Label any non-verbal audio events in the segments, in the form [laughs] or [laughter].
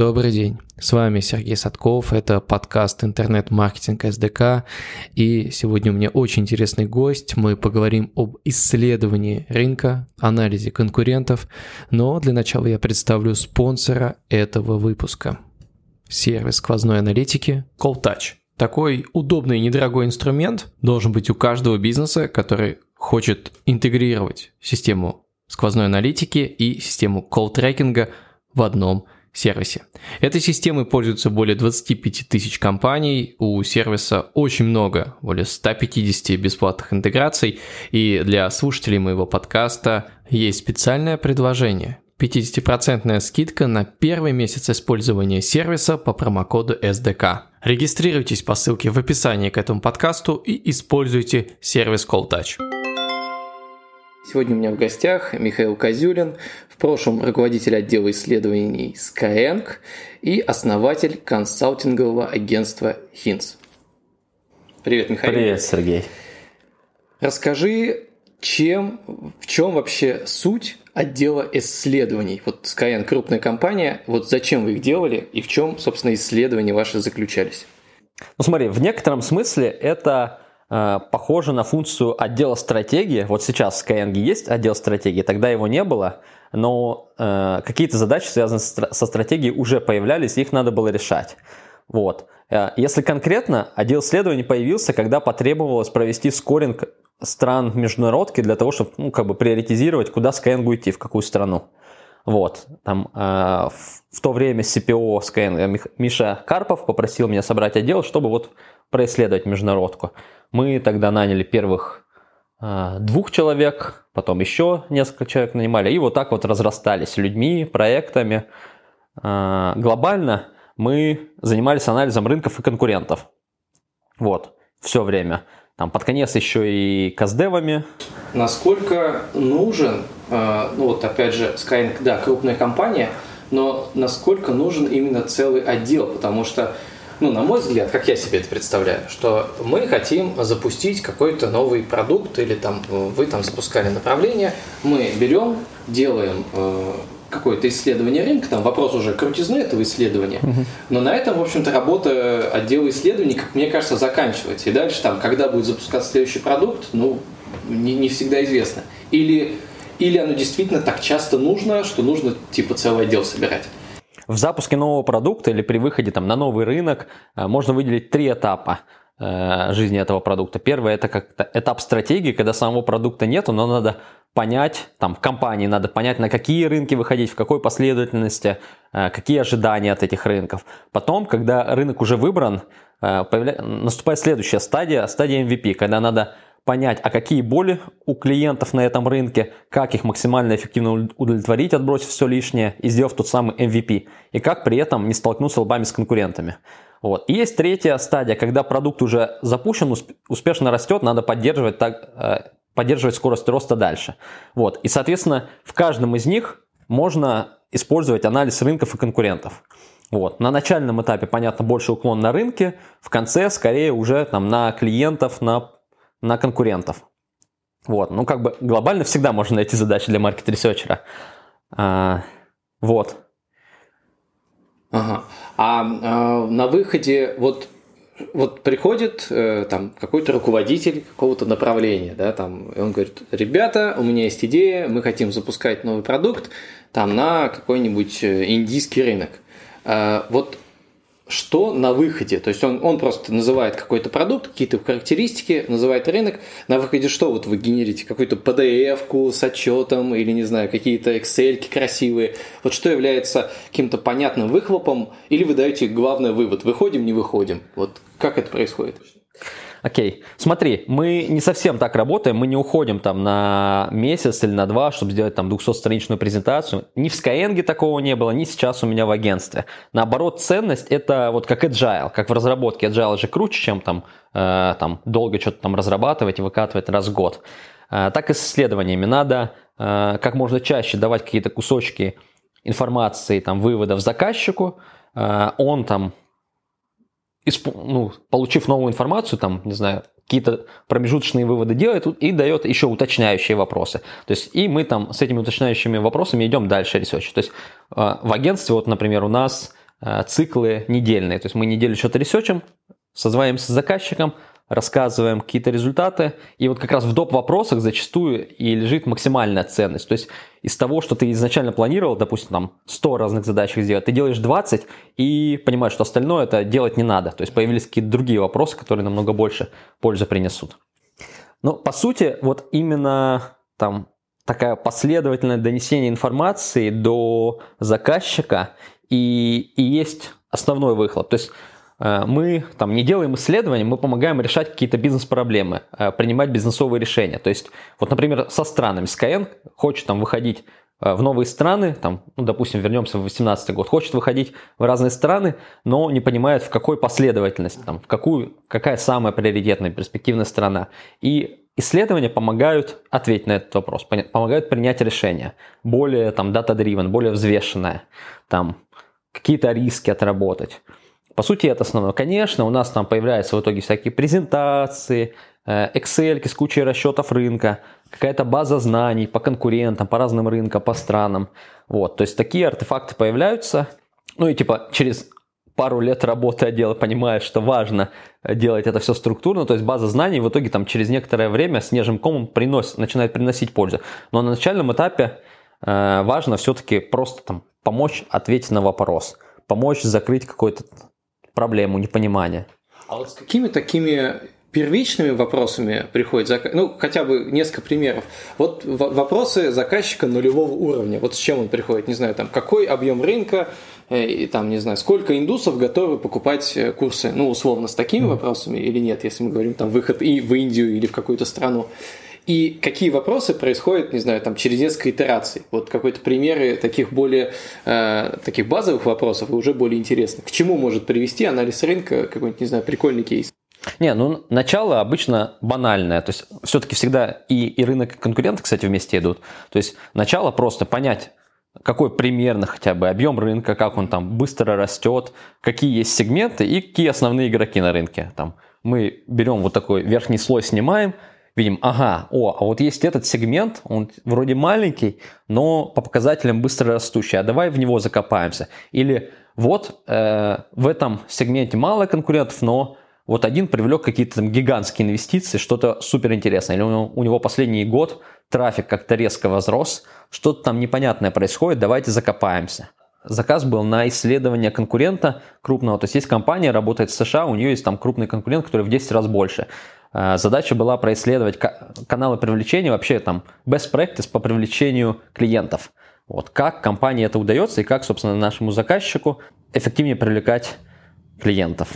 Добрый день, с вами Сергей Садков, это подкаст «Интернет-маркетинг СДК», и сегодня у меня очень интересный гость, мы поговорим об исследовании рынка, анализе конкурентов, но для начала я представлю спонсора этого выпуска. Сервис сквозной аналитики CallTouch. Такой удобный и недорогой инструмент должен быть у каждого бизнеса, который хочет интегрировать систему сквозной аналитики и систему колл-трекинга в одном сервисе. Этой системой пользуются более 25 тысяч компаний, у сервиса очень много, более 150 бесплатных интеграций, и для слушателей моего подкаста есть специальное предложение. 50% скидка на первый месяц использования сервиса по промокоду SDK. Регистрируйтесь по ссылке в описании к этому подкасту и используйте сервис CallTouch. Сегодня у меня в гостях Михаил Козюлин, в прошлом руководитель отдела исследований Skyeng и основатель консалтингового агентства Hints. Привет, Михаил. Привет, Сергей. Расскажи, чем, в чем вообще суть отдела исследований? Вот Skyeng крупная компания, вот зачем вы их делали и в чем, собственно, исследования ваши заключались? Ну смотри, в некотором смысле это похоже на функцию отдела стратегии. Вот сейчас в Skyeng есть отдел стратегии, тогда его не было, но э, какие-то задачи, связанные со стратегией, уже появлялись, их надо было решать. Вот. Э, если конкретно, отдел исследований появился, когда потребовалось провести скоринг стран международки для того, чтобы ну, как бы приоритизировать, куда Skyeng идти, в какую страну. Вот, там э, в, в то время CPO Skyeng Миша Карпов попросил меня собрать отдел, чтобы вот происследовать международку. Мы тогда наняли первых э, двух человек, потом еще несколько человек нанимали, и вот так вот разрастались людьми, проектами. Э, глобально мы занимались анализом рынков и конкурентов. Вот, все время. Там под конец еще и каздевами. Насколько нужен, э, ну вот опять же, Skyeng, да, крупная компания, но насколько нужен именно целый отдел, потому что ну, на мой взгляд, как я себе это представляю, что мы хотим запустить какой-то новый продукт или там вы там запускали направление, мы берем, делаем э, какое-то исследование рынка, там вопрос уже крутизны этого исследования, но на этом, в общем-то, работа отдела исследований, как мне кажется, заканчивается. И дальше там, когда будет запускаться следующий продукт, ну, не, не всегда известно. Или, или оно действительно так часто нужно, что нужно типа целый отдел собирать. В запуске нового продукта или при выходе там, на новый рынок э, можно выделить три этапа э, жизни этого продукта. Первый это как этап стратегии, когда самого продукта нету, но надо понять, там в компании надо понять, на какие рынки выходить, в какой последовательности, э, какие ожидания от этих рынков. Потом, когда рынок уже выбран, наступает следующая стадия, стадия MVP, когда надо понять, а какие боли у клиентов на этом рынке, как их максимально эффективно удовлетворить, отбросив все лишнее и сделав тот самый MVP, и как при этом не столкнуться лбами с конкурентами. Вот. И есть третья стадия, когда продукт уже запущен, успешно растет, надо поддерживать, так, э, поддерживать скорость роста дальше. Вот. И, соответственно, в каждом из них можно использовать анализ рынков и конкурентов. Вот. На начальном этапе, понятно, больше уклон на рынке, в конце скорее уже там, на клиентов, на на конкурентов. Вот, ну как бы глобально всегда можно найти задачи для маркет-ресерчера. А, вот. Ага. А, а на выходе вот вот приходит э, там какой-то руководитель какого-то направления, да, там, и он говорит, ребята, у меня есть идея, мы хотим запускать новый продукт там на какой-нибудь э, индийский рынок. Э, вот что на выходе. То есть он, он просто называет какой-то продукт, какие-то характеристики, называет рынок. На выходе что вот вы генерите? Какую-то PDF-ку с отчетом или, не знаю, какие-то Excel красивые. Вот что является каким-то понятным выхлопом? Или вы даете главный вывод, выходим, не выходим? Вот как это происходит? Окей, смотри, мы не совсем так работаем, мы не уходим там на месяц или на два, чтобы сделать там 200-страничную презентацию. Ни в Skyeng такого не было, ни сейчас у меня в агентстве. Наоборот, ценность это вот как agile, как в разработке. Agile же круче, чем там, э, там долго что-то там разрабатывать и выкатывать раз в год. Э, так и с исследованиями. Надо э, как можно чаще давать какие-то кусочки информации, там, выводов заказчику, э, он там ну, получив новую информацию, там, не знаю, какие-то промежуточные выводы делает и дает еще уточняющие вопросы. То есть и мы там с этими уточняющими вопросами идем дальше ресерчим. То есть э, в агентстве, вот, например, у нас э, циклы недельные. То есть мы неделю что-то ресечем, созваниваемся с заказчиком, рассказываем какие-то результаты, и вот как раз в доп. вопросах зачастую и лежит максимальная ценность. То есть из того, что ты изначально планировал, допустим, там 100 разных задач сделать, ты делаешь 20 и понимаешь, что остальное это делать не надо. То есть появились какие-то другие вопросы, которые намного больше пользы принесут. Но по сути, вот именно там такая последовательное донесение информации до заказчика и, и есть основной выхлоп. То есть мы там не делаем исследования, мы помогаем решать какие-то бизнес-проблемы, э, принимать бизнесовые решения. То есть, вот, например, со странами, Skyeng хочет там выходить э, в новые страны, там, ну, допустим, вернемся в 2018 год, хочет выходить в разные страны, но не понимает, в какой последовательности, там, в какую, какая самая приоритетная, перспективная страна. И Исследования помогают ответить на этот вопрос, помогают принять решение, более там data-driven, более взвешенное, там какие-то риски отработать. По сути, это основное. Конечно, у нас там появляются в итоге всякие презентации, э, Excel с кучей расчетов рынка, какая-то база знаний по конкурентам, по разным рынкам, по странам. Вот, то есть такие артефакты появляются. Ну и типа через пару лет работы отдела понимает, что важно делать это все структурно, то есть база знаний в итоге там через некоторое время снежным комом приносит, начинает приносить пользу. Но на начальном этапе э, важно все-таки просто там помочь ответить на вопрос, помочь закрыть какую-то проблему, непонимание. А вот с какими такими первичными вопросами приходит заказ, ну, хотя бы несколько примеров. Вот вопросы заказчика нулевого уровня. Вот с чем он приходит, не знаю, там, какой объем рынка, Э, и там, не знаю, сколько индусов готовы покупать э, курсы, ну, условно, с такими вопросами или нет, если мы говорим там выход и в Индию или в какую-то страну. И какие вопросы происходят, не знаю, там через несколько итераций. Вот какой-то примеры таких более э, таких базовых вопросов и уже более интересных. К чему может привести анализ рынка, какой-нибудь, не знаю, прикольный кейс? Не, ну начало обычно банальное, то есть все-таки всегда и, и рынок и конкуренты, кстати, вместе идут. То есть начало просто понять, какой примерно хотя бы объем рынка, как он там быстро растет, какие есть сегменты и какие основные игроки на рынке. Там мы берем вот такой верхний слой, снимаем, видим, ага, о, а вот есть этот сегмент, он вроде маленький, но по показателям быстро растущий, а давай в него закопаемся. Или вот э, в этом сегменте мало конкурентов, но вот один привлек какие-то там гигантские инвестиции, что-то супер интересное. Или у него, у него последний год трафик как-то резко возрос, что-то там непонятное происходит, давайте закопаемся. Заказ был на исследование конкурента крупного. То есть есть компания, работает в США, у нее есть там крупный конкурент, который в 10 раз больше. А, задача была происследовать каналы привлечения, вообще там best practice по привлечению клиентов. Вот как компании это удается и как, собственно, нашему заказчику эффективнее привлекать клиентов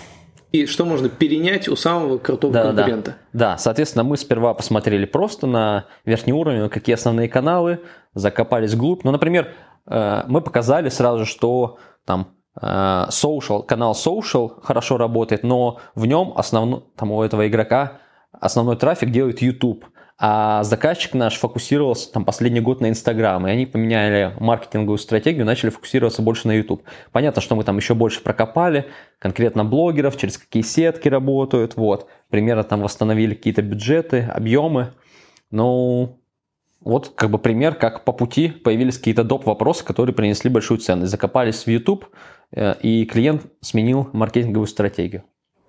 и что можно перенять у самого крутого да, конкурента. Да, да, соответственно, мы сперва посмотрели просто на верхний уровень, какие основные каналы, закопались вглубь. Ну, например, э, мы показали сразу, что там э, social, канал social хорошо работает, но в нем основной, там у этого игрока основной трафик делает YouTube. А заказчик наш фокусировался там последний год на Инстаграм, и они поменяли маркетинговую стратегию, начали фокусироваться больше на YouTube. Понятно, что мы там еще больше прокопали, конкретно блогеров, через какие сетки работают, вот. Примерно там восстановили какие-то бюджеты, объемы. Ну, вот как бы пример, как по пути появились какие-то доп. вопросы, которые принесли большую ценность. Закопались в YouTube, э, и клиент сменил маркетинговую стратегию.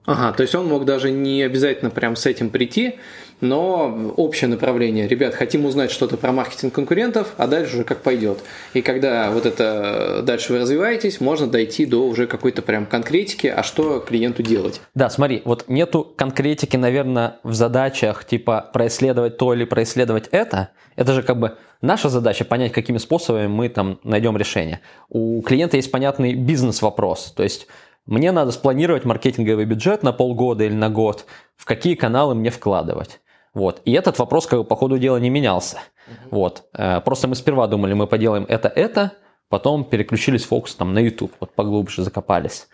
Ага, то есть он мог даже не обязательно прям с этим прийти, но общее направление. Ребят, хотим узнать что-то про маркетинг конкурентов, а дальше уже как пойдет. И когда вот это дальше вы развиваетесь, можно дойти до уже какой-то прям конкретики, а что клиенту делать. Да, смотри, вот нету конкретики, наверное, в задачах типа происследовать то или происследовать это. Это же как бы наша задача понять, какими способами мы там найдем решение. У клиента есть понятный бизнес-вопрос, то есть мне надо спланировать маркетинговый бюджет на полгода или на год, в какие каналы мне вкладывать. Вот. И этот вопрос как бы, по ходу дела не менялся. Uh-huh. Вот. Э, просто мы сперва думали, мы поделаем это-это, потом переключились фокус там, на YouTube, вот поглубже закопались.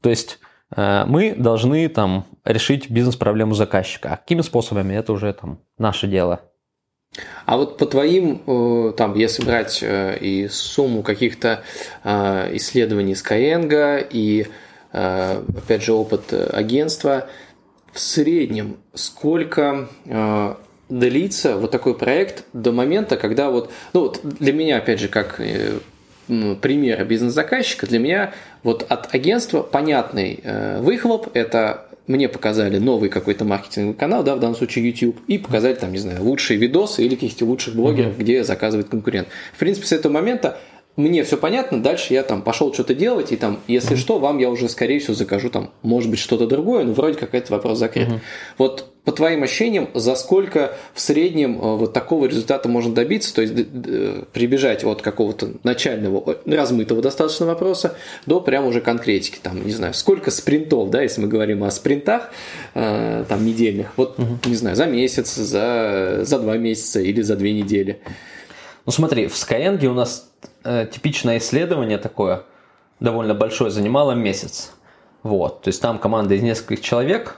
То есть э, мы должны там решить бизнес-проблему заказчика. А какими способами, это уже там наше дело. А вот по твоим, э, там, если брать и сумму каких-то исследований Skyeng и, опять же, опыт агентства – в среднем сколько э, длится вот такой проект до момента, когда вот, ну вот для меня, опять же, как э, примера бизнес-заказчика, для меня вот от агентства понятный э, выхлоп – это мне показали новый какой-то маркетинговый канал, да, в данном случае YouTube, и показали там, не знаю, лучшие видосы или каких-то лучших блогеров, mm-hmm. где заказывает конкурент. В принципе, с этого момента мне все понятно, дальше я там пошел что-то делать, и там, если что, вам я уже, скорее всего, закажу там, может быть, что-то другое, но вроде как этот вопрос закрыт. Uh-huh. Вот по твоим ощущениям, за сколько в среднем э, вот такого результата можно добиться, то есть прибежать от какого-то начального, размытого достаточно вопроса до прям уже конкретики, там, не знаю, сколько спринтов, да, если мы говорим о спринтах, э, там, недельных, вот, угу. не знаю, за месяц, за, за два месяца или за две недели. Ну смотри, в Skyeng у нас э, типичное исследование такое, довольно большое, занимало месяц. Вот, то есть там команда из нескольких человек,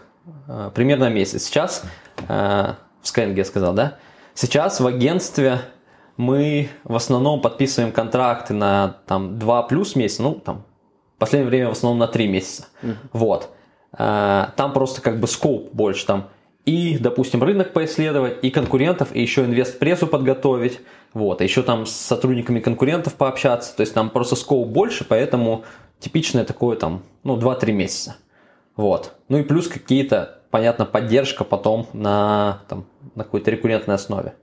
э, примерно месяц. Сейчас, э, в Skyeng я сказал, да? Сейчас в агентстве мы в основном подписываем контракты на там 2 плюс месяца, ну там в последнее время в основном на 3 месяца. Mm-hmm. Вот. Э, там просто как бы скоп больше, там и, допустим, рынок поисследовать, и конкурентов, и еще инвест-прессу подготовить, вот, а еще там с сотрудниками конкурентов пообщаться, то есть там просто скоп больше, поэтому типичное такое там, ну, 2-3 месяца, вот. Ну и плюс какие-то, понятно, поддержка потом на, там, на какой-то рекуррентной основе.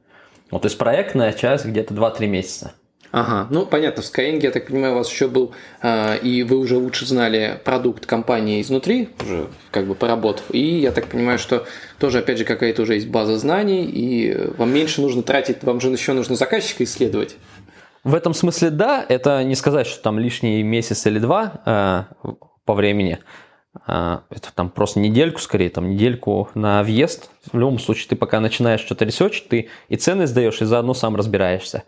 Вот, то есть проектная часть где-то 2-3 месяца. Ага, ну понятно, в Skyeng, я так понимаю, у вас еще был, э, и вы уже лучше знали продукт компании изнутри, уже как бы поработав, и я так понимаю, что тоже, опять же, какая-то уже есть база знаний, и вам меньше нужно тратить, вам же еще нужно заказчика исследовать. В этом смысле да, это не сказать, что там лишний месяц или два э, по времени, э, это там просто недельку, скорее, там недельку на въезд. В любом случае, ты пока начинаешь что-то ресерчить, ты и цены сдаешь, и заодно сам разбираешься.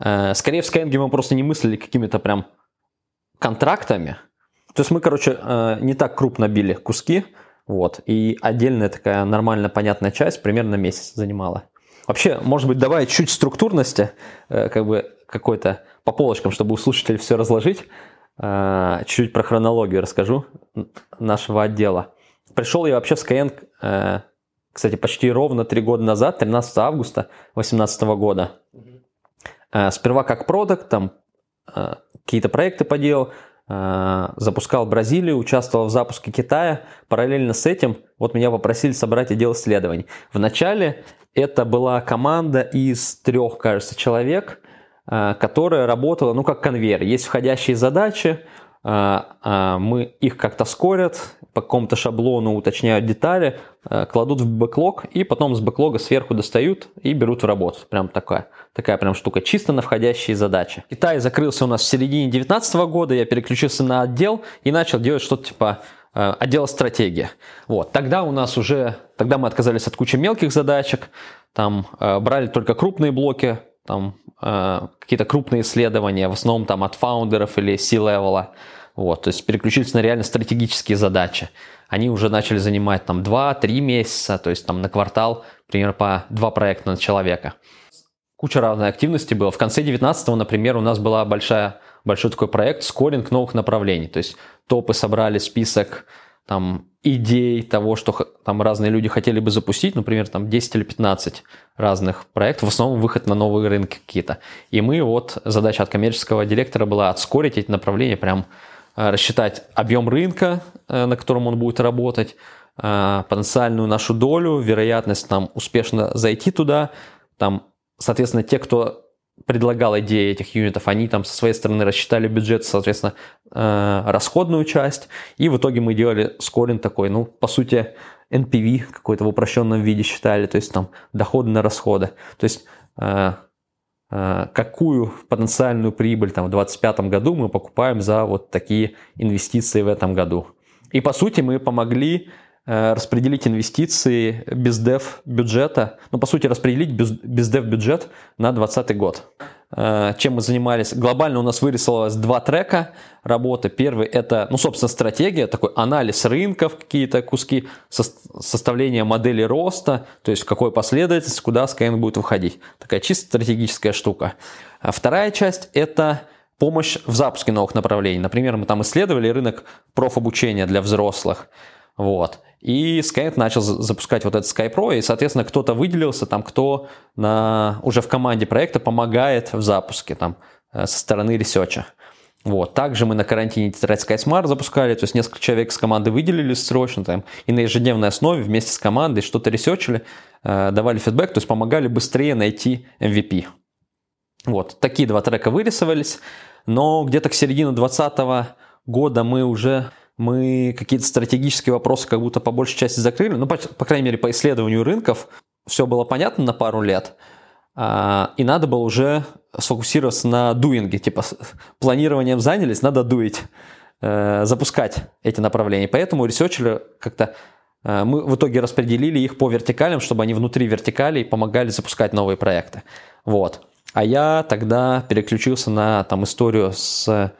Э, скорее в Skyeng мы просто не мыслили какими-то прям контрактами. То есть мы, короче, э, не так крупно били куски, вот, и отдельная такая нормально понятная часть примерно месяц занимала. Вообще, может быть, давай чуть структурности, э, как бы какой-то по полочкам, чтобы у слушателей все разложить. Чуть про хронологию расскажу нашего отдела. Пришел я вообще в Skyeng, кстати, почти ровно три года назад, 13 августа 2018 года. Э, сперва как продукт, там э, какие-то проекты поделал, э, запускал Бразилию, участвовал в запуске Китая. Параллельно с этим вот меня попросили собрать отдел исследований. Вначале это была команда из трех, кажется, человек, которая работала, ну, как конвейер. Есть входящие задачи, мы их как-то скорят, по какому-то шаблону уточняют детали, кладут в бэклог и потом с бэклога сверху достают и берут в работу. Прям такая, такая прям штука, чисто на входящие задачи. Китай закрылся у нас в середине 2019 года, я переключился на отдел и начал делать что-то типа э, отдела стратегии. Вот, тогда у нас уже, тогда мы отказались от кучи мелких задачек, там э, брали только крупные блоки, там какие-то крупные исследования, в основном там от фаундеров или C-level а. Вот, то есть переключились на реально стратегические задачи. Они уже начали занимать там 2-3 месяца, то есть там на квартал, примерно по 2 проекта на человека. Куча разной активности было. В конце 19 например, у нас была большая, большой такой проект скоринг новых направлений. То есть топы собрали список там, идей того, что там разные люди хотели бы запустить, например, там 10 или 15 разных проектов, в основном выход на новые рынки какие-то. И мы вот, задача от коммерческого директора была отскорить эти направления прям Э, рассчитать объем рынка, э, на котором он будет работать, э, потенциальную нашу долю, вероятность там успешно зайти туда. Там, соответственно, те, кто предлагал идеи этих юнитов, они там со своей стороны рассчитали бюджет, соответственно, расходную часть, и в итоге мы делали скоринг такой, ну, по сути, NPV какой-то в упрощенном виде считали, то есть там доходы на расходы. То есть Э, какую потенциальную прибыль там, в 2025 году мы покупаем за вот такие инвестиции в этом году. И по сути мы помогли э, распределить инвестиции без дев бюджета, ну по сути распределить без, без дев бюджет на 2020 год. Э, чем мы занимались. Глобально у нас вырисовалось два трека работы. Первый это, ну, собственно, стратегия, такой анализ рынков, какие-то куски, составление модели роста, то есть в какой последовательности, куда Skyeng будет выходить. Такая чисто стратегическая штука. А вторая часть это помощь в запуске новых направлений. Например, мы там исследовали рынок профобучения для взрослых. Вот. И Skyeng начал запускать вот этот SkyPro, и, соответственно, кто-то выделился, там, кто на, уже в команде проекта помогает в запуске там, э, со стороны ресерча. Вот. Также мы на карантине тетрадь SkySmart запускали, то есть несколько человек с команды выделились срочно там, и на ежедневной основе вместе с командой что-то ресерчили, э, давали фидбэк, то есть помогали быстрее найти MVP. Вот, такие два трека вырисовались, но где-то к середине 2020 года мы уже мы какие-то стратегические вопросы как будто по большей части закрыли, ну, по, по крайней мере, по исследованию рынков все было понятно на пару лет, а, и надо было уже сфокусироваться на дуинге, типа планированием занялись, надо дуить, э, запускать эти направления. Поэтому ресерчеры как-то э, мы в итоге распределили их по вертикалям, чтобы они внутри вертикалей помогали запускать новые проекты. Вот. А я тогда переключился на там историю с,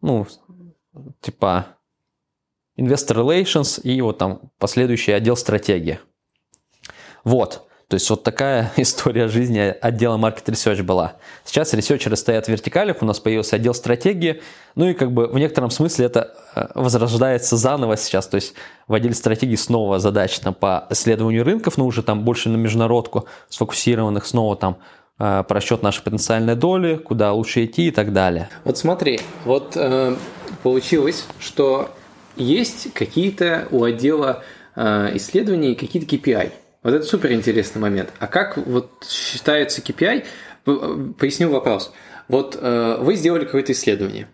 ну, типа, Investor Relations и вот там последующий отдел стратегии. Вот. То есть вот такая [laughs] история жизни отдела Market Research была. Сейчас ресерчеры стоят в вертикалях, у нас появился отдел стратегии, ну и как бы в некотором смысле это э, возрождается заново сейчас. То есть в отделе стратегии снова задача там, по исследованию рынков, но уже там больше на международку сфокусированных, снова там э, по расчет нашей потенциальной доли, куда лучше идти и так далее. Вот смотри, вот э, получилось, что есть какие-то у отдела э, исследований какие-то KPI. Вот это супер интересный момент. А как вот считается KPI? Поясню вопрос. Вот э, вы сделали какое-то исследование.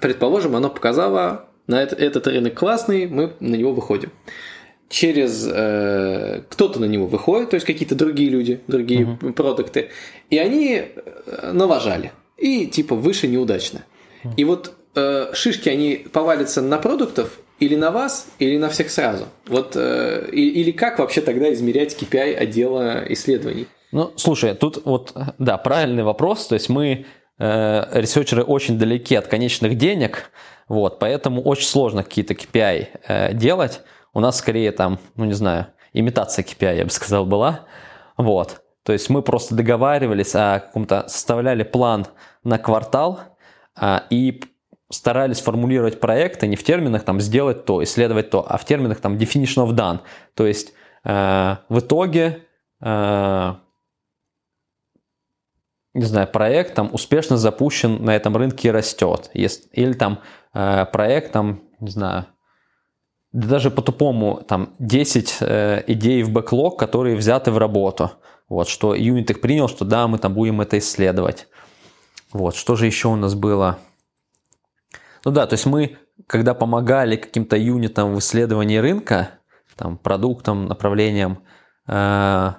Предположим, оно показало, на это, этот рынок классный, мы на него выходим. Через э, кто-то на него выходит, то есть какие-то другие люди, другие uh-huh. продукты, и они э, наважали. И типа выше неудачно. Uh-huh. И вот э, шишки, они повалятся на продуктов, или на вас, или на всех сразу? Вот, э, или как вообще тогда измерять KPI отдела исследований? Ну, слушай, тут вот, да, правильный вопрос. То есть мы, э, ресерчеры, очень далеки от конечных денег, вот, поэтому очень сложно какие-то KPI э, делать. У нас скорее там, ну не знаю, имитация KPI, я бы сказал, была. Вот. То есть мы просто договаривались о каком-то, составляли план на квартал, а, и старались формулировать проекты не в терминах там сделать то, исследовать то, а в терминах там definition of done. То есть э, в итоге э, не знаю, проект там успешно запущен на этом рынке и растет. Есть, или там э, проект там, не знаю, да даже по-тупому там 10 э, идей в бэклог, которые взяты в работу. Вот, что юнит их принял, что да, мы там будем это исследовать. Вот, что же еще у нас было? Ну да, то есть мы, когда помогали каким-то юнитам в исследовании рынка, там, продуктам, направлениям, э,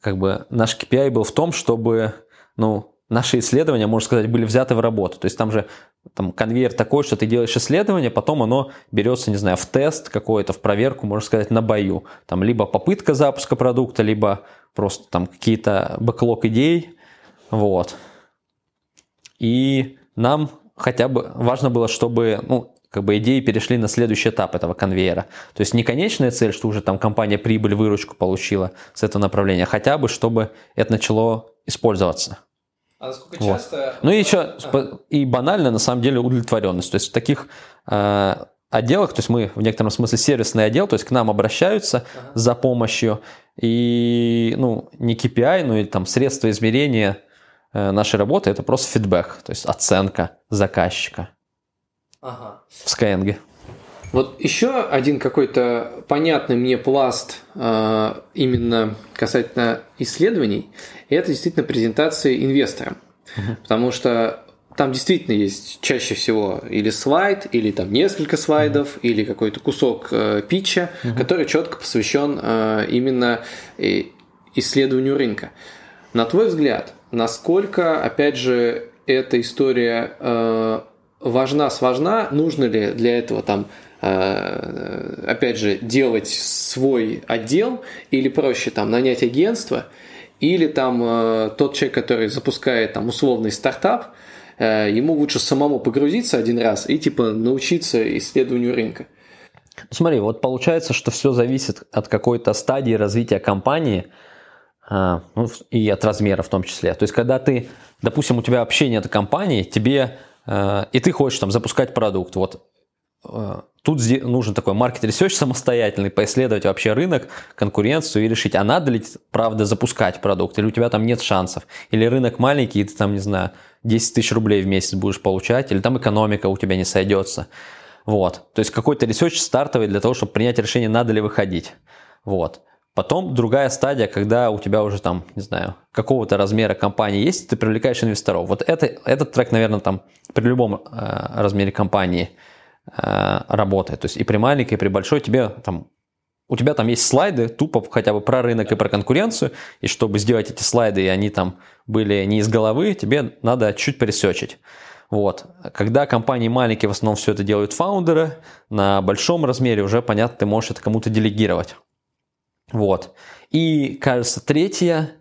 как бы наш KPI был в том, чтобы, ну, наши исследования, можно сказать, были взяты в работу. То есть там же там конвейер такой, что ты делаешь исследование, потом оно берется, не знаю, в тест какой-то, в проверку, можно сказать, на бою. Там либо попытка запуска продукта, либо просто там какие-то бэклог идей. Вот. И нам хотя бы важно было, чтобы ну, как бы идеи перешли на следующий этап этого конвейера. То есть не конечная цель, что уже там компания прибыль, выручку получила с этого направления, хотя бы чтобы это начало использоваться. А насколько вот. часто... Ну и еще а. и банально на самом деле удовлетворенность. То есть в таких э, отделах, то есть мы в некотором смысле сервисный отдел, то есть к нам обращаются ага. за помощью и ну не KPI, ну и там средства измерения нашей работы это просто фидбэк, то есть оценка заказчика ага. в Skyeng. Вот еще один какой-то понятный мне пласт э, именно касательно исследований, это действительно презентации инвесторам. Потому что там действительно есть чаще всего или слайд, или там несколько слайдов, mm или какой-то кусок э, питча, mm который четко посвящен э, именно э, исследованию рынка. На твой взгляд, насколько, опять же, эта история э, важна, сважна, нужно ли для этого там э, опять же, делать свой отдел, или проще там нанять агентство, или там э, тот человек, который запускает там условный стартап, э, ему лучше самому погрузиться один раз и типа научиться исследованию рынка. Смотри, вот получается, что все зависит от какой-то стадии развития компании – ну, и от размера в том числе. То есть, когда ты, допустим, у тебя вообще нет компании, тебе, э, и ты хочешь там запускать продукт, вот э, тут нужен такой market research самостоятельный, поисследовать вообще рынок, конкуренцию и решить, а надо ли, правда, запускать продукт, или у тебя там нет шансов, или рынок маленький, и ты там, не знаю, 10 тысяч рублей в месяц будешь получать, или там экономика у тебя не сойдется. Вот. То есть какой-то ресерч стартовый для того, чтобы принять решение, надо ли выходить. Вот. Потом другая стадия, когда у тебя уже там, не знаю, какого-то размера компании есть, ты привлекаешь инвесторов. Вот это, этот трек, наверное, там при любом э, размере компании э, работает. То есть и при маленькой, и при большой тебе там у тебя там есть слайды тупо хотя бы про рынок и про конкуренцию, и чтобы сделать эти слайды, и они там были не из головы, тебе надо чуть поресечить. Вот. Когда компании маленькие, в основном все это делают фаундеры, на большом размере уже, понятно, ты можешь это кому-то делегировать. Вот. И, кажется, третье,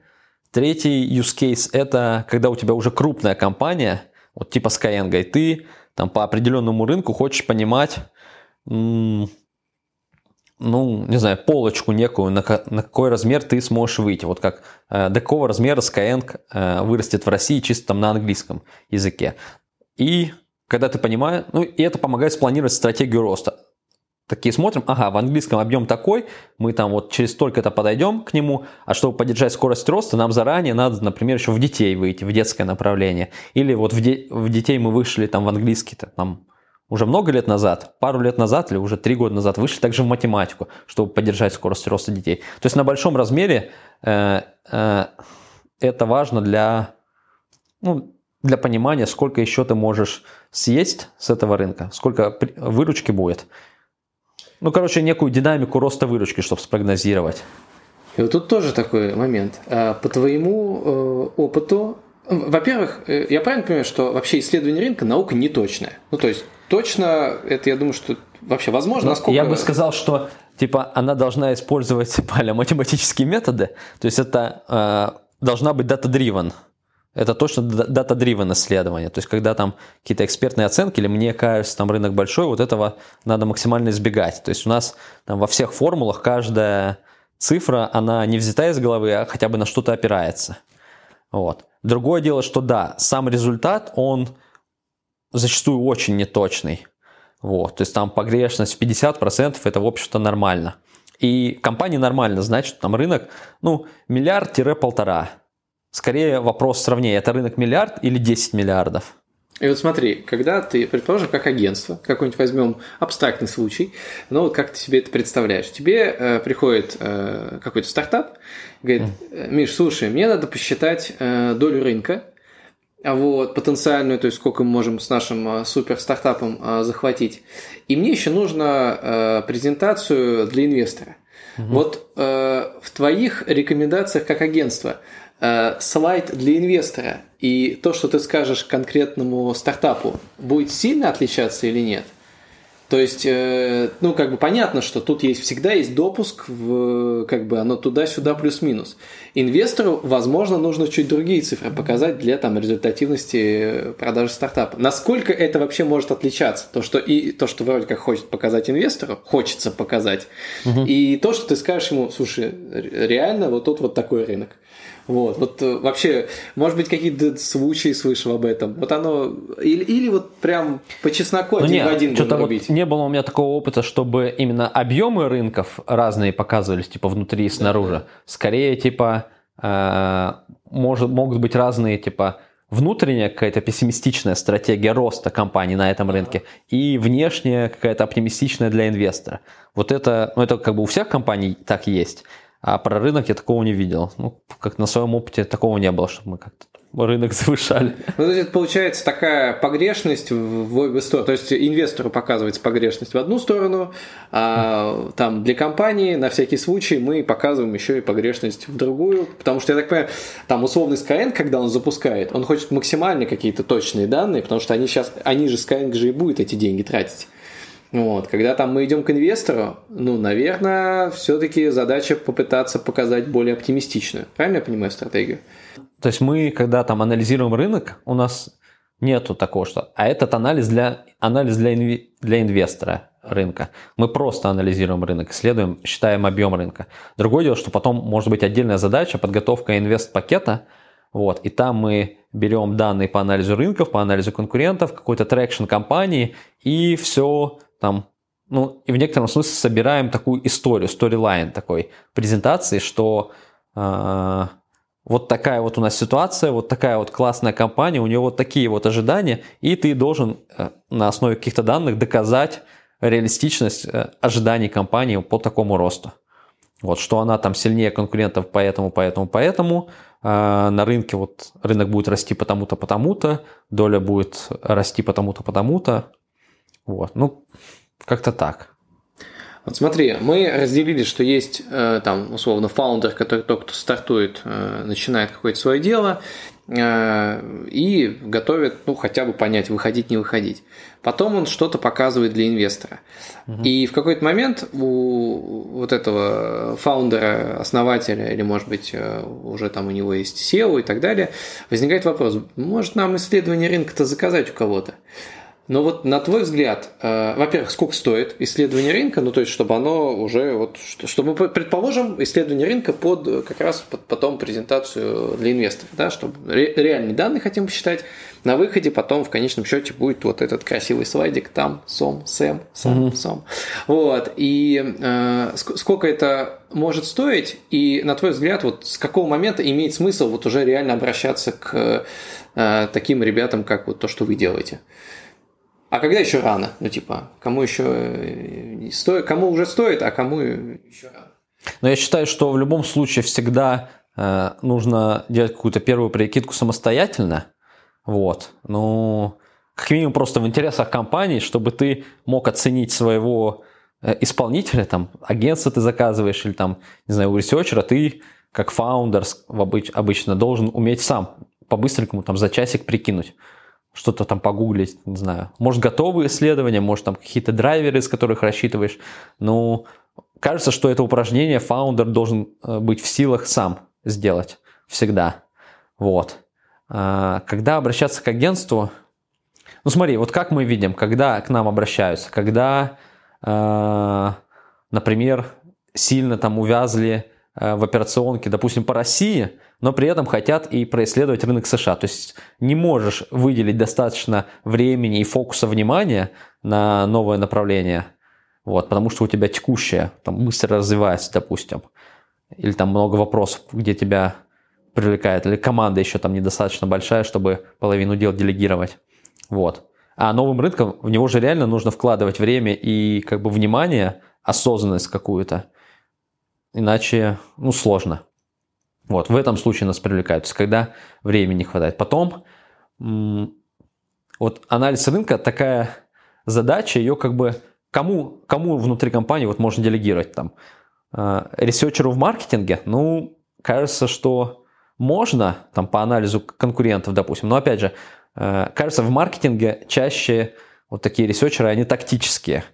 третий use case – это когда у тебя уже крупная компания, вот типа Skyeng, и ты там по определенному рынку хочешь понимать, ну, не знаю, полочку некую, на, на какой размер ты сможешь выйти. Вот как э, до какого размера Skyeng э, вырастет в России чисто там на английском языке. И когда ты понимаешь, ну и это помогает спланировать стратегию роста. Такие смотрим, ага, в английском объем такой, мы там вот через столько-то подойдем к нему, а чтобы поддержать скорость роста, нам заранее надо, например, еще в детей выйти, в детское направление. Или вот в, де- в детей мы вышли там в английский, там уже много лет назад, пару лет назад или уже три года назад вышли также в математику, чтобы поддержать скорость роста детей. То есть на большом размере э, э, это важно для, ну, для понимания, сколько еще ты можешь съесть с этого рынка, сколько выручки будет. Ну, короче, некую динамику роста выручки, чтобы спрогнозировать. И вот тут тоже такой момент. А, по твоему э, опыту, во-первых, э, я правильно понимаю, что вообще исследование рынка наука не точная. Ну, то есть точно, это я думаю, что вообще возможно, ну, насколько... Я бы сказал, что типа она должна использовать [laughs] типа, математические методы, то есть это э, должна быть data-driven это точно data-driven исследование. То есть, когда там какие-то экспертные оценки, или мне кажется, там рынок большой, вот этого надо максимально избегать. То есть, у нас там во всех формулах каждая цифра, она не взята из головы, а хотя бы на что-то опирается. Вот. Другое дело, что да, сам результат, он зачастую очень неточный. Вот. То есть, там погрешность в 50% это, в общем-то, нормально. И компания нормально, значит, там рынок, ну, миллиард-полтора Скорее вопрос сравнения, это рынок миллиард или 10 миллиардов? И вот смотри, когда ты, предположим, как агентство, какой-нибудь возьмем абстрактный случай, ну вот как ты себе это представляешь? Тебе э, приходит э, какой-то стартап, говорит, mm. Миш, слушай, мне надо посчитать э, долю рынка, а вот, потенциальную, то есть сколько мы можем с нашим э, супер стартапом э, захватить. И мне еще нужно э, презентацию для инвестора. Mm-hmm. Вот э, в твоих рекомендациях как агентство – Э, слайд для инвестора и то, что ты скажешь конкретному стартапу, будет сильно отличаться или нет? То есть, э, ну, как бы понятно, что тут есть всегда есть допуск, в, как бы оно туда-сюда плюс-минус. Инвестору, возможно, нужно чуть другие цифры показать для там, результативности продажи стартапа. Насколько это вообще может отличаться? То, что, и, то, что вроде как хочет показать инвестору, хочется показать, угу. и то, что ты скажешь ему, слушай, реально вот тут вот такой рынок. Вот, вот э, вообще, может быть, какие-то случаи слышал об этом. Вот оно, или, или вот прям по чесноку ну, один нет, в один что-то вот не было у меня такого опыта, чтобы именно объемы рынков разные показывались, типа внутри и снаружи. Да. Скорее, типа, э, может, могут быть разные, типа, внутренняя какая-то пессимистичная стратегия роста компании на этом рынке и внешняя какая-то оптимистичная для инвестора. Вот это, ну это как бы у всех компаний так есть. А про рынок я такого не видел. Ну, как на своем опыте такого не было, чтобы мы как-то рынок [laughs] завышали. Ну, то есть, получается такая погрешность в обе стороны. То есть инвестору показывается погрешность в одну сторону, а там для компании на всякий случай мы показываем еще и погрешность в другую. Потому что, я так понимаю, там условный Skyeng, когда он запускает, он хочет максимально какие-то точные данные, потому что они сейчас, они же Skyeng же и будет эти деньги тратить. Вот. Когда там мы идем к инвестору, ну, наверное, все-таки задача попытаться показать более оптимистичную. Правильно я понимаю стратегию? То есть мы, когда там анализируем рынок, у нас нету такого, что... А этот анализ для, анализ для, инви, для инвестора рынка. Мы просто анализируем рынок, исследуем, считаем объем рынка. Другое дело, что потом может быть отдельная задача, подготовка инвест-пакета, вот, и там мы берем данные по анализу рынков, по анализу конкурентов, какой-то traction компании, и все там, ну, и в некотором смысле собираем такую историю, сторилайн такой презентации, что э, вот такая вот у нас ситуация, вот такая вот классная компания, у нее вот такие вот ожидания, и ты должен э, на основе каких-то данных доказать реалистичность э, ожиданий компании по такому росту. Вот, что она там сильнее конкурентов поэтому, поэтому, поэтому, а на рынке вот рынок будет расти потому-то, потому-то, доля будет расти потому-то, потому-то. Вот, ну, как-то так. Вот смотри, мы разделили, что есть э, там, условно, фаундер, который только стартует, э, начинает какое-то свое дело, Э, и готовит, ну, хотя бы понять, выходить, не выходить. Потом он что-то показывает для инвестора. Угу. И в какой-то момент у вот этого фаундера, основателя, или, может быть, э, уже там у него есть SEO и так далее, возникает вопрос, может нам исследование рынка-то заказать у кого-то? Но вот на твой взгляд, э, во-первых, сколько стоит исследование рынка, ну то есть, чтобы оно уже вот, чтобы мы предположим исследование рынка под как раз под потом презентацию для инвесторов, да, чтобы ре, реальные данные хотим посчитать, на выходе потом в конечном счете будет вот этот красивый слайдик там сом, сэм, сом, mm-hmm. сом, вот и э, сколько это может стоить и на твой взгляд вот с какого момента имеет смысл вот уже реально обращаться к э, таким ребятам, как вот то, что вы делаете? А когда еще рано? Ну, типа, кому еще э, стоит, кому уже стоит, а кому еще рано? Но я считаю, что в любом случае всегда э, нужно делать какую-то первую прикидку самостоятельно. Вот. Ну, как минимум просто в интересах компании, чтобы ты мог оценить своего э, исполнителя, там, агентство ты заказываешь, или там, не знаю, у ресерчера, ты как фаундер обычно должен уметь сам по-быстренькому там за часик прикинуть что-то там погуглить, не знаю. Может, готовые исследования, может, там какие-то драйверы, из которых рассчитываешь. Ну, кажется, что это упражнение фаундер должен э, быть в силах сам сделать всегда. Вот. А, когда обращаться к агентству, ну смотри, вот как мы видим, когда к нам обращаются, когда, а, например, сильно там увязли э, в операционке, допустим, по России – но при этом хотят и происследовать рынок США. То есть не можешь выделить достаточно времени и фокуса внимания на новое направление, вот, потому что у тебя текущее там быстро развивается, допустим, или там много вопросов, где тебя привлекает, или команда еще там недостаточно большая, чтобы половину дел делегировать. Вот. А новым рынком в него же реально нужно вкладывать время и как бы внимание, осознанность какую-то. Иначе, ну, сложно. Вот, в этом случае нас привлекают, когда времени не хватает. Потом, вот анализ рынка, такая задача, ее как бы кому, кому внутри компании вот можно делегировать там? А, ресерчеру в маркетинге? Ну, кажется, что можно там по анализу конкурентов, допустим, но опять же, э, кажется, в маркетинге чаще вот такие ресерчеры, они тактические.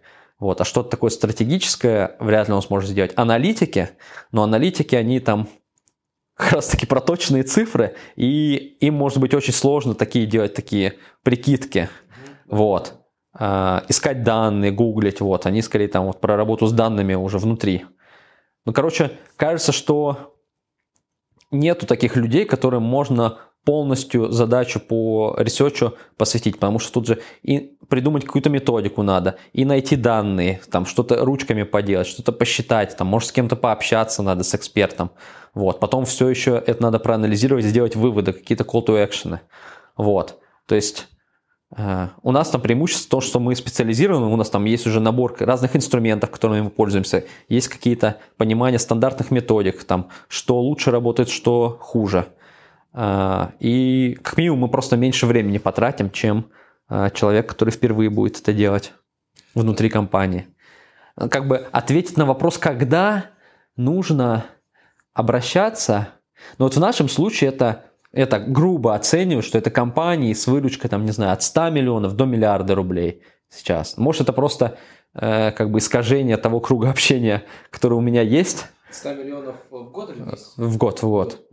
Вот, а что-то такое стратегическое вряд ли он сможет сделать. Аналитики, но аналитики, они там как раз таки проточные цифры, и им может быть очень сложно такие делать такие прикидки. Вот. А, искать данные, гуглить, вот. Они скорее там вот про работу с данными уже внутри. Ну, короче, кажется, что нету таких людей, которым можно полностью задачу по ресерчу посвятить, потому что тут же и придумать какую-то методику надо, и найти данные, там что-то ручками поделать, что-то посчитать, там, может, с кем-то пообщаться надо, с экспертом. Вот. Потом все еще это надо проанализировать, сделать выводы, какие-то call to action. Вот. То есть э, у нас там преимущество то, что мы специализированы, у нас там есть уже набор разных инструментов, которыми мы пользуемся, есть какие-то понимания стандартных методик, там, что лучше работает, что хуже. Э, и как минимум мы просто меньше времени потратим, чем человек, который впервые будет это делать внутри компании. Как бы ответить на вопрос, когда нужно обращаться, но вот в нашем случае это, это грубо оцениваю, что это компании с выручкой, там, не знаю, от 100 миллионов до миллиарда рублей сейчас. Может, это просто э, как бы искажение того круга общения, который у меня есть. 100 миллионов в год или в месяц? В год, в год.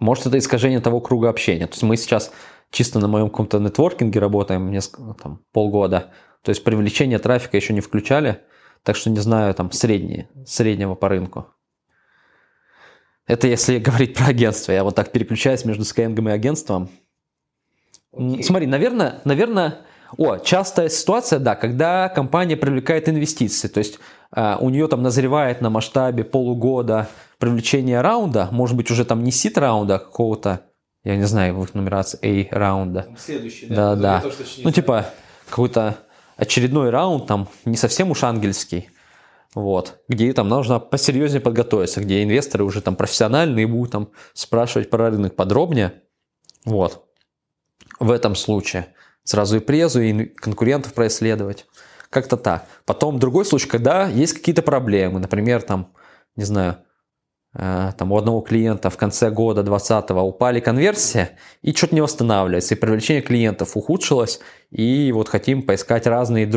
Может, это искажение того круга общения. То есть мы сейчас чисто на моем каком-то нетворкинге работаем несколько, там, полгода. То есть привлечение трафика еще не включали, так что не знаю, там, средние, среднего по рынку. Это если [laughs] говорить про агентство. Я вот так переключаюсь между Skyeng и агентством. Okay. Смотри, наверное, наверное, О, частая ситуация, да, когда компания привлекает инвестиции, то есть э, у нее там назревает на масштабе полугода привлечение раунда, может быть уже там не сит раунда, а какого-то, я не знаю, в их нумерации A раунда. Следующий, да. Да, да. Ну, типа, какой-то очередной раунд, там, не совсем уж ангельский, вот, где там нужно посерьезнее подготовиться, где инвесторы уже там профессиональные будут там спрашивать про рынок подробнее, вот. В этом случае сразу и презу, и конкурентов происследовать. Как-то так. Потом другой случай, когда есть какие-то проблемы, например, там, не знаю, там у одного клиента в конце года 2020 упали конверсии, и что-то не восстанавливается, и привлечение клиентов ухудшилось, и вот хотим поискать разные,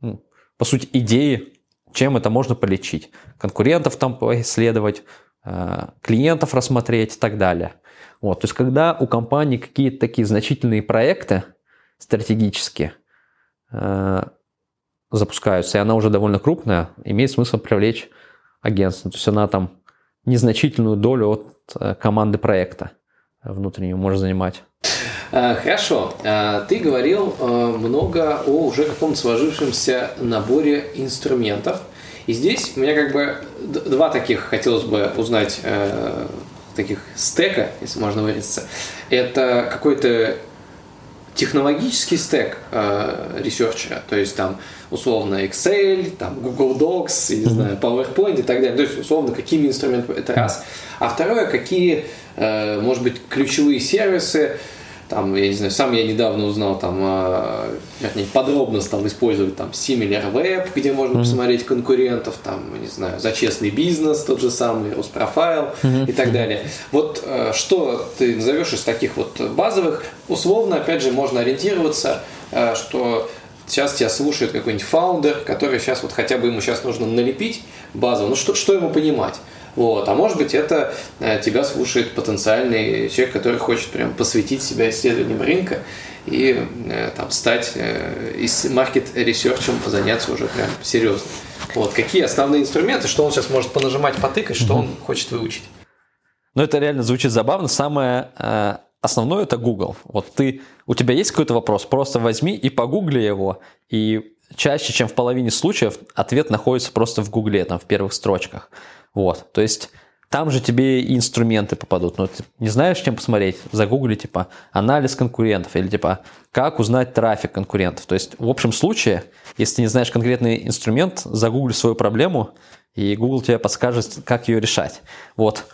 ну, по сути, идеи, чем это можно полечить. Конкурентов там поисследовать, э, клиентов рассмотреть и так далее. Вот, то есть, когда у компании какие-то такие значительные проекты стратегические э, запускаются, и она уже довольно крупная, имеет смысл привлечь агентство. То есть, она там незначительную долю от э, команды проекта внутреннего может занимать. Э, хорошо. Э, ты говорил много о уже каком-то сложившемся наборе инструментов. И здесь у меня как бы два таких хотелось бы узнать таких стека, если можно выразиться, это какой-то технологический стек э, ресерчера, то есть там условно Excel, там Google Docs, я не знаю, PowerPoint и так далее. То есть условно какими инструментами это раз. А второе, какие, э, может быть, ключевые сервисы, там, я не знаю, сам я недавно узнал, там, э, вернее, подробно стал использовать там SimilarWeb, где можно mm-hmm. посмотреть конкурентов, там, не знаю, за честный бизнес, тот же самый, Роспрофайл mm-hmm. и так далее. Вот э, что ты назовешь из таких вот базовых? Условно, опять же, можно ориентироваться, э, что сейчас тебя слушает какой-нибудь фаундер, который сейчас вот хотя бы ему сейчас нужно налепить базово, ну что, что ему понимать? Вот. А может быть, это э, тебя слушает потенциальный человек, который хочет прям посвятить себя исследованиям рынка и э, там стать э, из маркет-ресерчем заняться уже прям серьезно. Вот. Какие основные инструменты, что он сейчас может понажимать, потыкать, что он хочет выучить? Ну, это реально звучит забавно. Самое основное это Google. Вот ты, у тебя есть какой-то вопрос, просто возьми и погугли его, и чаще, чем в половине случаев, ответ находится просто в Гугле, там, в первых строчках. Вот, то есть там же тебе и инструменты попадут. Но ты не знаешь, чем посмотреть, загугли, типа, анализ конкурентов или, типа, как узнать трафик конкурентов. То есть, в общем случае, если ты не знаешь конкретный инструмент, загугли свою проблему, и Google тебе подскажет, как ее решать. Вот,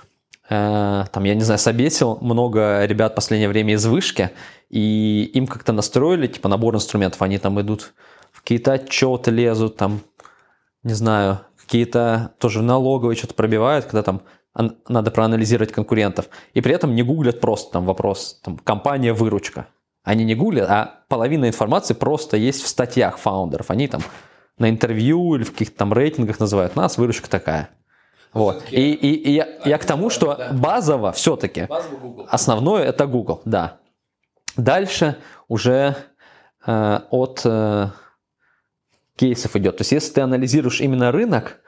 там, я не знаю, собесил много ребят в последнее время из вышки, и им как-то настроили, типа, набор инструментов. Они там идут в какие-то отчеты лезут, там, не знаю, какие-то тоже налоговые что-то пробивают, когда там надо проанализировать конкурентов, и при этом не гуглят просто там вопрос, там, компания выручка. Они не гуглят, а половина информации просто есть в статьях фаундеров. Они там на интервью или в каких-то там рейтингах называют нас, выручка такая. Вот. И, и, и я, я к тому, что базово все-таки основное это Google, да. Дальше уже э, от э, кейсов идет. То есть, если ты анализируешь именно рынок,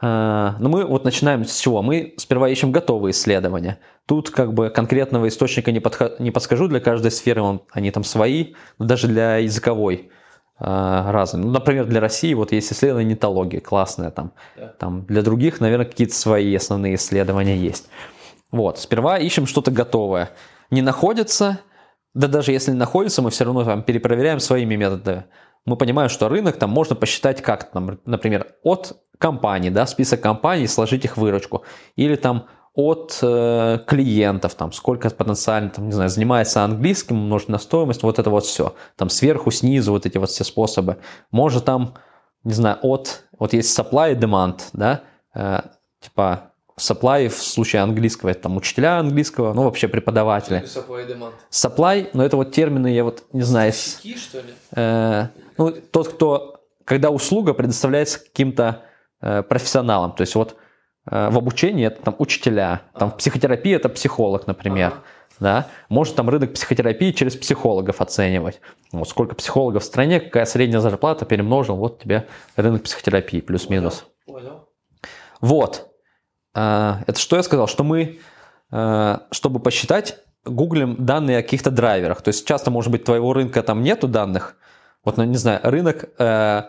э, ну, мы вот начинаем с чего? Мы сперва ищем готовые исследования. Тут как бы конкретного источника не, подха- не подскажу для каждой сферы, он, они там свои, даже для языковой э, разные. Ну, например, для России вот есть исследование нетологии, классное там. Да. Там для других, наверное, какие-то свои основные исследования есть. Вот, сперва ищем что-то готовое. Не находится, да даже если находится, мы все равно там перепроверяем своими методами мы понимаем, что рынок там можно посчитать как, там, например, от компаний, да, список компаний, сложить их выручку, или там от э, клиентов, там, сколько потенциально, там, не знаю, занимается английским, умножить на стоимость, вот это вот все. Там сверху, снизу, вот эти вот все способы. Может там, не знаю, от, вот есть supply и demand, да, э, типа Supply в случае английского это там учителя английского, ну вообще преподаватели. Supply demand. Supply, но это вот термины, я вот не знаю. Стихи, что ли? Э, ну, тот, кто, когда услуга предоставляется каким-то э, профессионалам, то есть вот в обучении это там учителя, там в психотерапии это психолог, например. Ага. Да? Может там рынок психотерапии через психологов оценивать. Вот сколько психологов в стране, какая средняя зарплата, перемножил, вот тебе рынок психотерапии, плюс-минус. Вот. А, это что я сказал? Что мы, а, чтобы посчитать, гуглим данные о каких-то драйверах. То есть часто, может быть, твоего рынка там нету данных, вот, ну, не знаю, рынок э,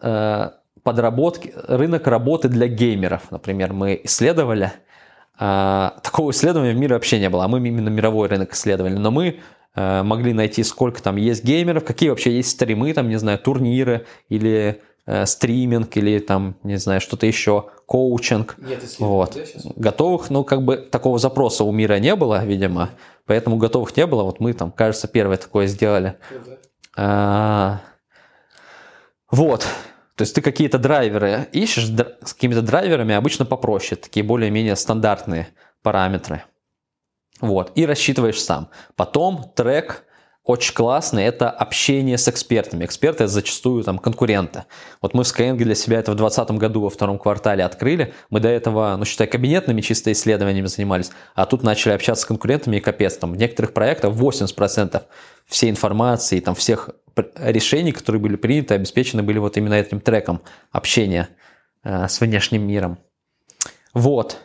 э, подработки, рынок работы для геймеров, например, мы исследовали. Э, такого исследования в мире вообще не было, а мы именно мировой рынок исследовали. Но мы э, могли найти, сколько там есть геймеров, какие вообще есть стримы, там, не знаю, турниры или э, стриминг или там, не знаю, что-то еще, коучинг. Нет вот. Готовых, ну, как бы такого запроса у мира не было, видимо, поэтому готовых не было. Вот мы там, кажется, первое такое сделали. Ну да. а, вот. То есть ты какие-то драйверы ищешь, с какими-то драйверами обычно попроще, такие более-менее стандартные параметры. Вот. И рассчитываешь сам. Потом трек очень классный, это общение с экспертами. Эксперты это зачастую там конкуренты. Вот мы в Skyeng для себя это в 2020 году во втором квартале открыли. Мы до этого, ну считай, кабинетными чисто исследованиями занимались, а тут начали общаться с конкурентами и капец. Там в некоторых проектах 80% всей информации, там всех решений, которые были приняты, обеспечены были вот именно этим треком общения э, с внешним миром. Вот.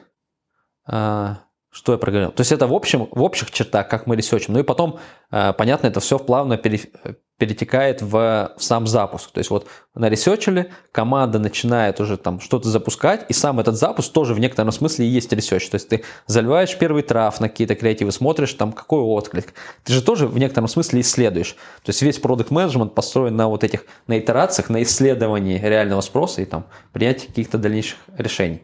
Э, что я проговорил? То есть это в, общем, в общих чертах, как мы ресечим. Ну и потом, э, понятно, это все плавно перетекает в сам запуск. То есть вот наресечили, команда начинает уже там что-то запускать, и сам этот запуск тоже в некотором смысле и есть ресеч. То есть ты заливаешь первый траф на какие-то креативы, смотришь там какой отклик. Ты же тоже в некотором смысле исследуешь. То есть весь продукт менеджмент построен на вот этих, на итерациях, на исследовании реального спроса и там принятии каких-то дальнейших решений.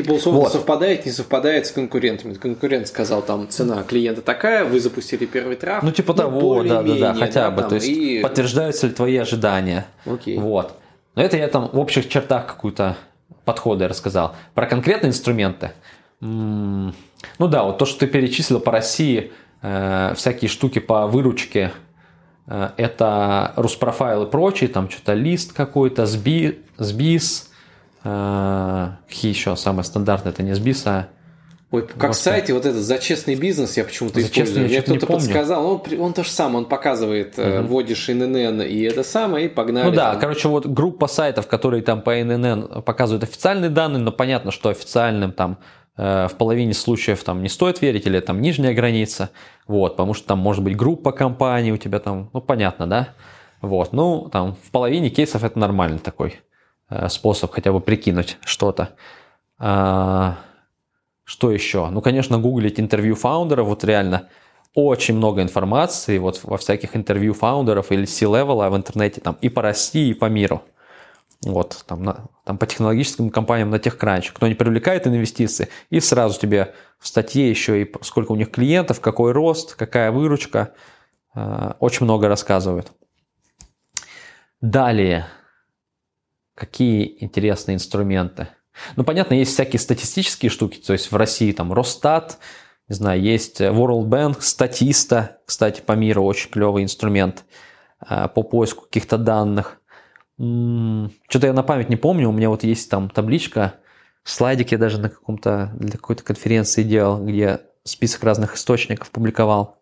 Условно вот. совпадает, не совпадает с конкурентами. Конкурент сказал, там цена клиента такая, вы запустили первый трафик. Ну, типа ну, того, да, да, да, хотя да, бы. Там, то есть и... подтверждаются ли твои ожидания. Окей. Вот. Но это я там в общих чертах какую-то подходы рассказал. Про конкретные инструменты. Ну да, вот то, что ты перечислил по России, э, всякие штуки по выручке, э, это Руспрофайл и прочие, там что-то лист какой-то, сби, сбис, а, какие еще самые стандартные? Это не сбис, а Ой, как в сайте вот этот за честный бизнес я почему-то за использую. Мне кто-то подсказал, он, он то же самое, он показывает, угу. вводишь ИНН и это самое, и погнали. Ну да, там. короче, вот группа сайтов, которые там по ИНН показывают официальные данные, но понятно, что официальным там э, в половине случаев там не стоит верить, или там нижняя граница, вот, потому что там может быть группа компаний у тебя там, ну понятно, да, вот, ну там в половине кейсов это нормальный такой Э, способ хотя бы прикинуть что-то. А, что еще? Ну, конечно, гуглить интервью фаундеров, вот реально очень много информации вот во всяких интервью фаундеров или C-level в интернете там и по России, и по миру. Вот, там, на, там по технологическим компаниям на TechCrunch. Кто не привлекает инвестиции, и сразу тебе в статье еще и сколько у них клиентов, какой рост, какая выручка. Э, очень много рассказывают. Далее – Какие интересные инструменты. Ну, понятно, есть всякие статистические штуки, то есть в России там Росстат, не знаю, есть World Bank, Статиста, кстати, по миру очень клевый инструмент э, по поиску каких-то данных. Что-то я на память не помню, у меня вот есть там табличка, слайдик я даже на каком-то, для какой-то конференции делал, где список разных источников публиковал.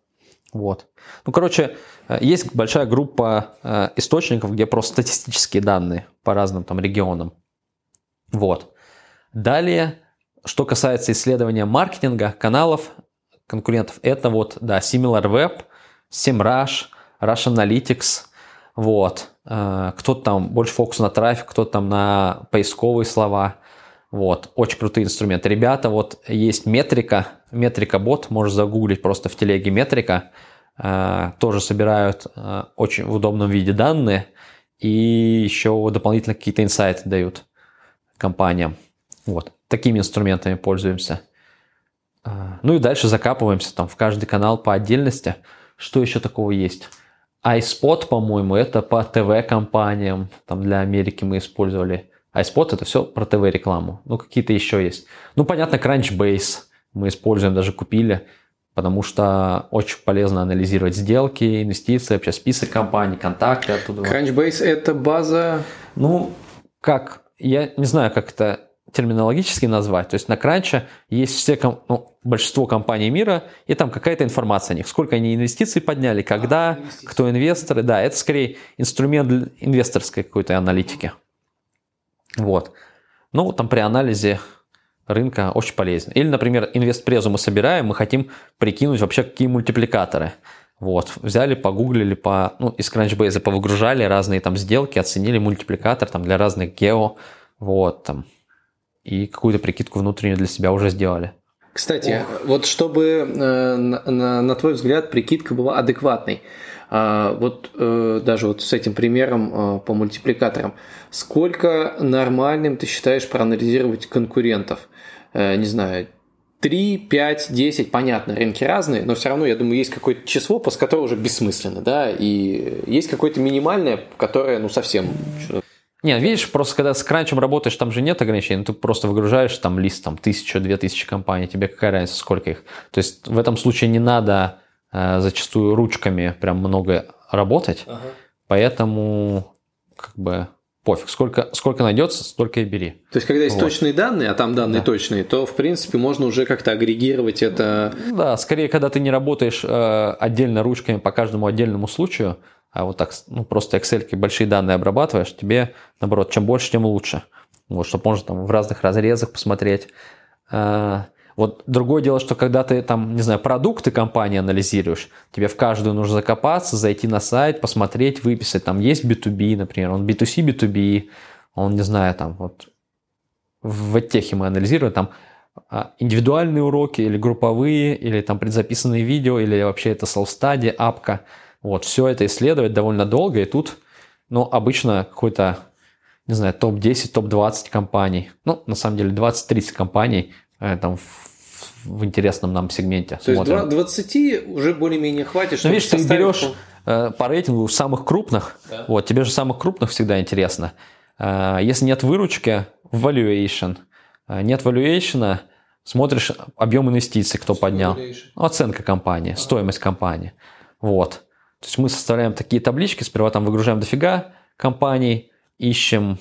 Вот. Ну, короче, э, есть большая группа э, источников, где просто статистические данные по разным там регионам. Вот. Далее, что касается исследования маркетинга, каналов, конкурентов, это вот, да, SimilarWeb, SEMrush, Rush Analytics, вот. Э, кто-то там больше фокус на трафик, кто-то там на поисковые слова. Вот, очень крутые инструменты. Ребята, вот есть метрика, метрика бот, можешь загуглить просто в телеге метрика, э, тоже собирают э, очень в удобном виде данные и еще дополнительно какие-то инсайты дают компаниям. Вот, такими инструментами пользуемся. Э, ну и дальше закапываемся там в каждый канал по отдельности. Что еще такого есть? iSpot, по-моему, это по ТВ-компаниям, там для Америки мы использовали iSpot это все про ТВ-рекламу. Ну, какие-то еще есть. Ну, понятно, Crunchbase мы используем, даже купили, потому что очень полезно анализировать сделки, инвестиции, вообще список компаний, контакты оттуда. Crunchbase – это база… Ну, как, я не знаю, как это терминологически назвать. То есть на Кранче есть все, ну, большинство компаний мира, и там какая-то информация о них. Сколько они инвестиций подняли, когда, а, кто инвесторы. Да, это скорее инструмент инвесторской какой-то аналитики. Вот. Ну, там при анализе рынка очень полезно. Или, например, инвестпрезу мы собираем, мы хотим прикинуть вообще, какие мультипликаторы. Вот, взяли, погуглили, по, ну, из Crunchbase повыгружали разные там сделки, оценили мультипликатор там для разных гео, вот, там, и какую-то прикидку внутреннюю для себя уже сделали. Кстати, Ох. вот чтобы, э, на, на, на твой взгляд, прикидка была адекватной, вот э, даже вот с этим примером э, по мультипликаторам, сколько нормальным ты считаешь проанализировать конкурентов? Не знаю, 3, 5, 10, понятно, рынки разные, но все равно, я думаю, есть какое-то число, после которого уже бессмысленно, да, и есть какое-то минимальное, которое, ну, совсем... Не, видишь, просто когда с кранчем работаешь, там же нет ограничений, ты просто выгружаешь там лист, там, тысячу, две тысячи компаний, тебе какая разница, сколько их. То есть в этом случае не надо э, зачастую ручками прям много работать, ага. поэтому как бы пофиг, сколько, сколько найдется, столько и бери. То есть, когда есть вот. точные данные, а там данные да. точные, то, в принципе, можно уже как-то агрегировать это. Да, скорее, когда ты не работаешь э, отдельно ручками по каждому отдельному случаю, а вот так, ну, просто Excel большие данные обрабатываешь, тебе, наоборот, чем больше, тем лучше. Вот, чтобы можно там в разных разрезах посмотреть. Э, вот другое дело, что когда ты там, не знаю, продукты компании анализируешь, тебе в каждую нужно закопаться, зайти на сайт, посмотреть, выписать. Там есть B2B, например, он B2C, B2B, он, не знаю, там вот в техе мы анализируем, там а, индивидуальные уроки или групповые, или там предзаписанные видео, или вообще это self-study, апка. Вот, все это исследовать довольно долго, и тут, ну, обычно какой-то, не знаю, топ-10, топ-20 компаний, ну, на самом деле 20-30 компаний там в, интересном нам сегменте. То смотрим. есть 20 уже более-менее хватит, чтобы Ну, видишь, ты берешь э, по рейтингу самых крупных, да. вот, тебе же самых крупных всегда интересно. Э, если нет выручки, valuation. Нет valuation, смотришь объем инвестиций, кто Что поднял. Ну, оценка компании, ага. стоимость компании. Вот. То есть мы составляем такие таблички, сперва там выгружаем дофига компаний, ищем,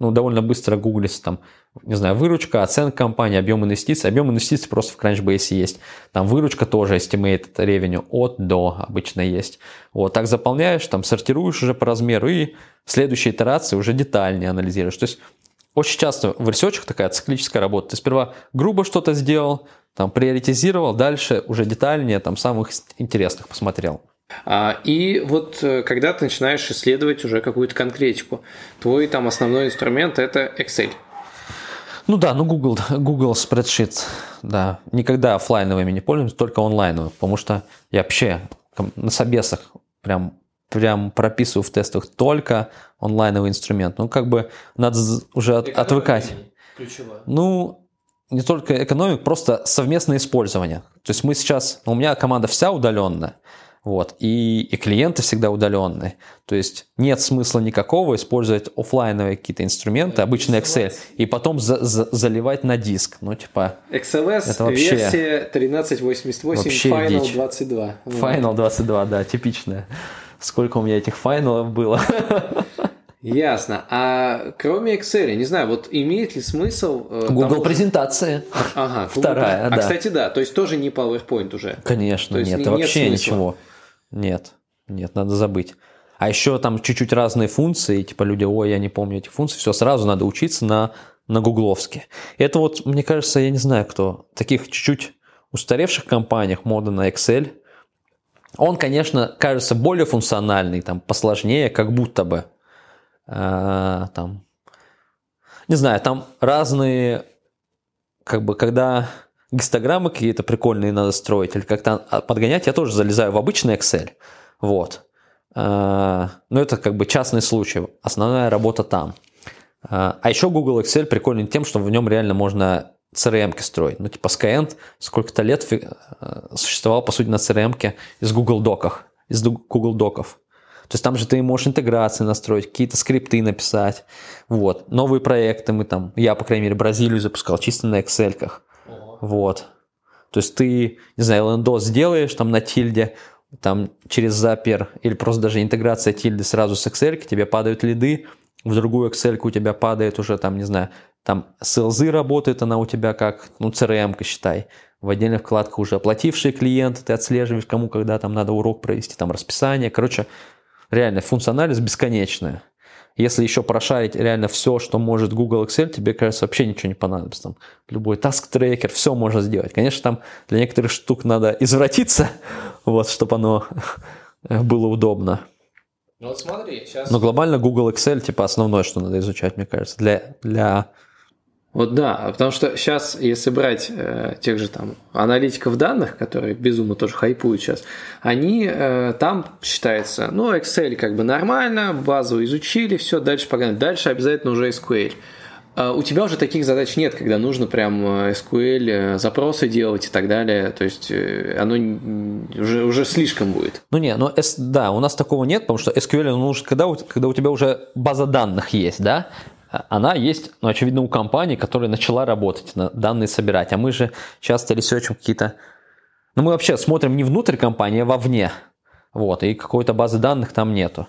ну, довольно быстро гуглится там не знаю, выручка, оценка компании, объем инвестиций. Объем инвестиций просто в Crunchbase есть. Там выручка тоже estimated revenue от до обычно есть. Вот так заполняешь, там сортируешь уже по размеру и в следующей итерации уже детальнее анализируешь. То есть очень часто в ресерчах такая циклическая работа. Ты сперва грубо что-то сделал, там приоритизировал, дальше уже детальнее там самых интересных посмотрел. А, и вот э, когда ты начинаешь исследовать уже какую-то конкретику, твой там основной инструмент это Excel. Ну да, ну Google, [laughs] Google Spreadsheet, да. Никогда офлайновыми не пользуюсь, только онлайновыми, потому что я вообще на собесах прям прям прописываю в тестах только онлайновый инструмент. Ну, как бы надо уже от, отвыкать. Ключевое. Ну, не только экономик, просто совместное использование. То есть мы сейчас, у меня команда вся удаленная, вот. И, и клиенты всегда удаленные. То есть нет смысла никакого использовать офлайновые какие-то инструменты, обычный Excel, и потом за, за, заливать на диск. Ну, типа... XLS это вообще, версия 1388 Final дичь. 22. Final 22, да, типичная. Сколько у меня этих файналов было. Ясно. А кроме Excel, не знаю, вот имеет ли смысл... Э, Google того, презентация. Ага. Вторая, а, да. Кстати, да, то есть тоже не PowerPoint уже. Конечно, нет, нет вообще смысла. ничего. Нет, нет, надо забыть. А еще там чуть-чуть разные функции, типа люди, ой, я не помню этих функций, все, сразу надо учиться на, на гугловске. Это вот, мне кажется, я не знаю кто, таких чуть-чуть устаревших компаниях мода на Excel, он, конечно, кажется более функциональный, там, посложнее, как будто бы. А, там, не знаю, там разные, как бы, когда гистограммы какие-то прикольные надо строить или как-то подгонять, я тоже залезаю в обычный Excel. Вот. А, но это как бы частный случай. Основная работа там. А, а еще Google Excel прикольный тем, что в нем реально можно CRM строить. Ну, типа Skyend сколько-то лет существовал, по сути, на CRM из Google Доках, из Google Доков. То есть там же ты можешь интеграции настроить, какие-то скрипты написать. Вот. Новые проекты мы там, я, по крайней мере, Бразилию запускал чисто на Excel. Вот. То есть ты, не знаю, лендос сделаешь там на тильде, там через запер или просто даже интеграция тильды сразу с Excel, тебе падают лиды, в другую Excel у тебя падает уже там, не знаю, там CLZ работает она у тебя как, ну, CRM-ка считай. В отдельных вкладках уже оплатившие клиенты, ты отслеживаешь, кому когда там надо урок провести, там расписание. Короче, реально функциональность бесконечная. Если еще прошарить реально все, что может Google Excel, тебе, кажется, вообще ничего не понадобится. Там любой task tracker, все можно сделать. Конечно, там для некоторых штук надо извратиться, [laughs] вот, чтобы оно [laughs] было удобно. Ну вот смотри, сейчас... Но глобально Google Excel, типа, основное, что надо изучать, мне кажется, для, для вот да, потому что сейчас, если брать э, тех же там аналитиков данных, которые безумно тоже хайпуют сейчас, они э, там считается, ну, Excel как бы нормально, базу изучили, все, дальше погнали. Дальше обязательно уже SQL. А у тебя уже таких задач нет, когда нужно прям э, SQL э, запросы делать и так далее. То есть э, оно уже, уже слишком будет. Ну не, ну да, у нас такого нет, потому что SQL нужно, когда, когда у тебя уже база данных есть, да, она есть, ну, очевидно, у компании, которая начала работать, данные собирать. А мы же часто ресерчим какие-то... Ну, мы вообще смотрим не внутрь компании, а вовне. Вот, и какой-то базы данных там нету.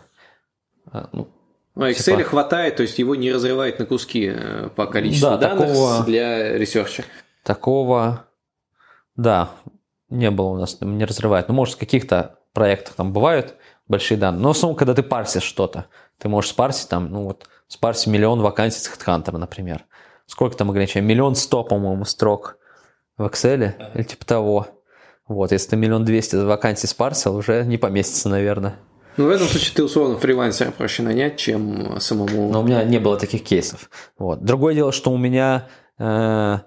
А, ну, ну, Excel типа... хватает, то есть его не разрывает на куски э, по количеству да, данных такого, для ресерча. Такого, да, не было у нас, не разрывает. Ну, может, в каких-то проектах там бывают большие данные. Но в основном, когда ты парсишь что-то, ты можешь спарсить там, ну вот, спарсить миллион вакансий с HeadHunter, например. Сколько там ограничений? Миллион сто, по-моему, строк в Excel ага. или типа того. Вот, если ты миллион двести вакансий спарсил, уже не поместится, наверное. Ну, в этом случае ты условно фрилансера проще нанять, чем самому. Но у меня не было таких кейсов. Вот. Другое дело, что у меня э,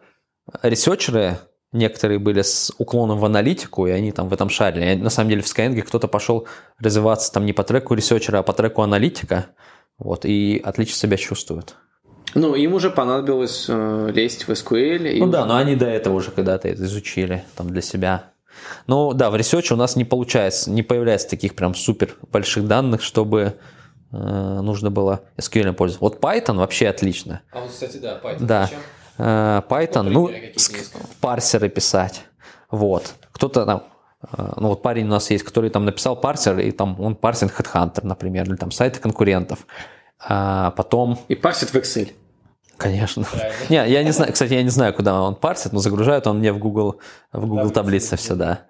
ресерчеры, некоторые были с уклоном в аналитику, и они там в этом шарили. На самом деле в Skyeng кто-то пошел развиваться там не по треку ресерчера, а по треку аналитика, вот, и отлично себя чувствуют. Ну, им уже понадобилось э, лезть в SQL. Ну да, но они до этого уже когда-то это изучили там для себя. Ну да, в ресерче у нас не получается, не появляется таких прям супер больших данных, чтобы э, нужно было SQL пользоваться. Вот Python вообще отлично. А вот, кстати, да, Python. Да. Зачем? Э, Python, ну, парсеры писать. Вот. Кто-то там, ну вот парень у нас есть, который там написал парсер, и там он парсит Headhunter, например, или там сайты конкурентов. А потом... И парсит в Excel. Конечно. Не, я не знаю, кстати, я не знаю, куда он парсит, но загружает он мне в Google, в Google таблице все, да.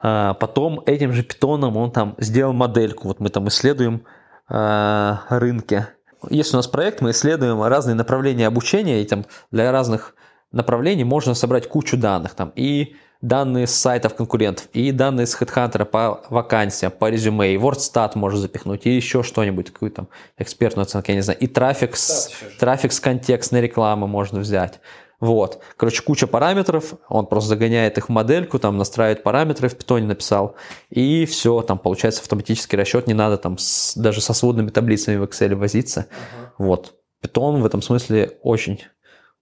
А потом этим же питоном он там сделал модельку. Вот мы там исследуем э, рынки есть у нас проект, мы исследуем разные направления обучения, и там для разных направлений можно собрать кучу данных. Там, и данные с сайтов конкурентов, и данные с HeadHunter по вакансиям, по резюме, и WordStat можно запихнуть, и еще что-нибудь, какую-то там экспертную оценку, я не знаю, и трафик с, трафик с контекстной рекламы можно взять. Вот. Короче, куча параметров, он просто загоняет их в модельку, там настраивает параметры, в питоне написал, и все, там получается автоматический расчет, не надо там с, даже со сводными таблицами в Excel возиться. Uh-huh. Вот. Питон в этом смысле очень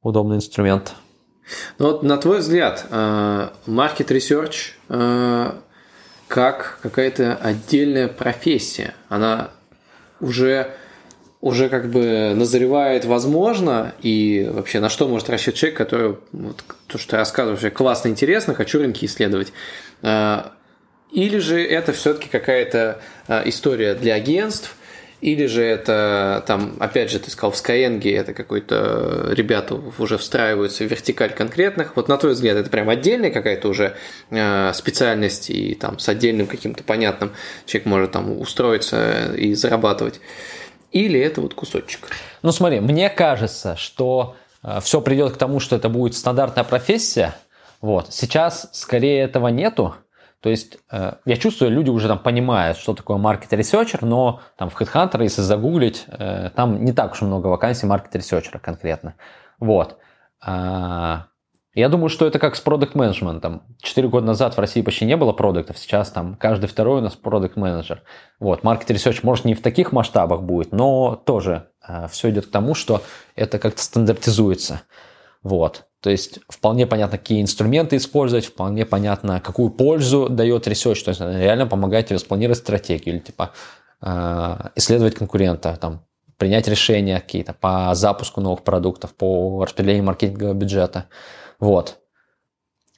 удобный инструмент. Ну вот на твой взгляд, э, market research э, как какая-то отдельная профессия, она уже уже как бы назревает возможно, и вообще на что может рассчитывать человек, который, вот, то, что ты рассказываешь, классно, интересно, хочу рынки исследовать. А, или же это все-таки какая-то история для агентств, или же это там, опять же, ты сказал, в Skyeng это какой-то ребята уже встраиваются в вертикаль конкретных. Вот на твой взгляд, это прям отдельная какая-то уже э, специальность и там с отдельным каким-то понятным человек может там устроиться и зарабатывать. Или это вот кусочек? Ну смотри, мне кажется, что э, все придет к тому, что это будет стандартная профессия. Вот. Сейчас скорее этого нету. То есть э, я чувствую, люди уже там понимают, что такое market researcher, но там в HeadHunter, если загуглить, э, там не так уж много вакансий маркет-ресерчера конкретно. Вот. А, я думаю, что это как с продукт менеджментом. Четыре года назад в России почти не было продуктов, сейчас там каждый второй у нас продукт менеджер. Вот, маркет research может не в таких масштабах будет, но тоже э, все идет к тому, что это как-то стандартизуется. Вот. То есть вполне понятно, какие инструменты использовать, вполне понятно, какую пользу дает research, то есть реально помогает тебе спланировать стратегию или типа э, исследовать конкурента, там, принять решения какие-то по запуску новых продуктов, по распределению маркетингового бюджета. Вот.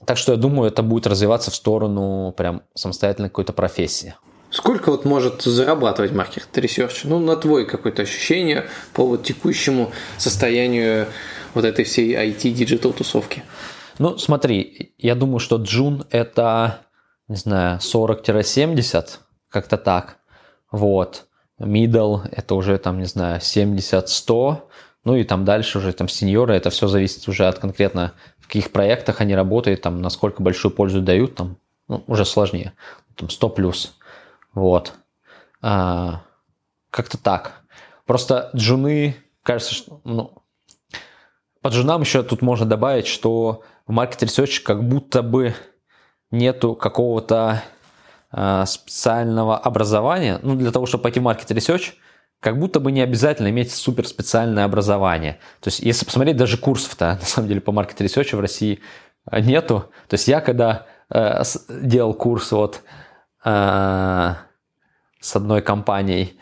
Так что я думаю, это будет развиваться в сторону прям самостоятельной какой-то профессии. Сколько вот может зарабатывать market research? Ну, на твой какое-то ощущение по вот текущему состоянию вот этой всей IT-digital тусовки? Ну, смотри, я думаю, что Джун это, не знаю, 40-70, как-то так. Вот. middle это уже там, не знаю, 70-100, ну и там дальше уже там сеньоры, это все зависит уже от конкретно в каких проектах они работают, там насколько большую пользу дают, там ну, уже сложнее, там 100 плюс, вот. А, как-то так. Просто джуны, кажется, что, ну, по джунам еще тут можно добавить, что в Market Research как будто бы нету какого-то э, специального образования. Ну, для того, чтобы пойти в Market Research, как будто бы не обязательно иметь супер специальное образование. То есть, если посмотреть, даже курсов-то, [laughs] на самом деле, по Market Research в России нету. То есть, я когда э, делал курс вот э, с одной компанией,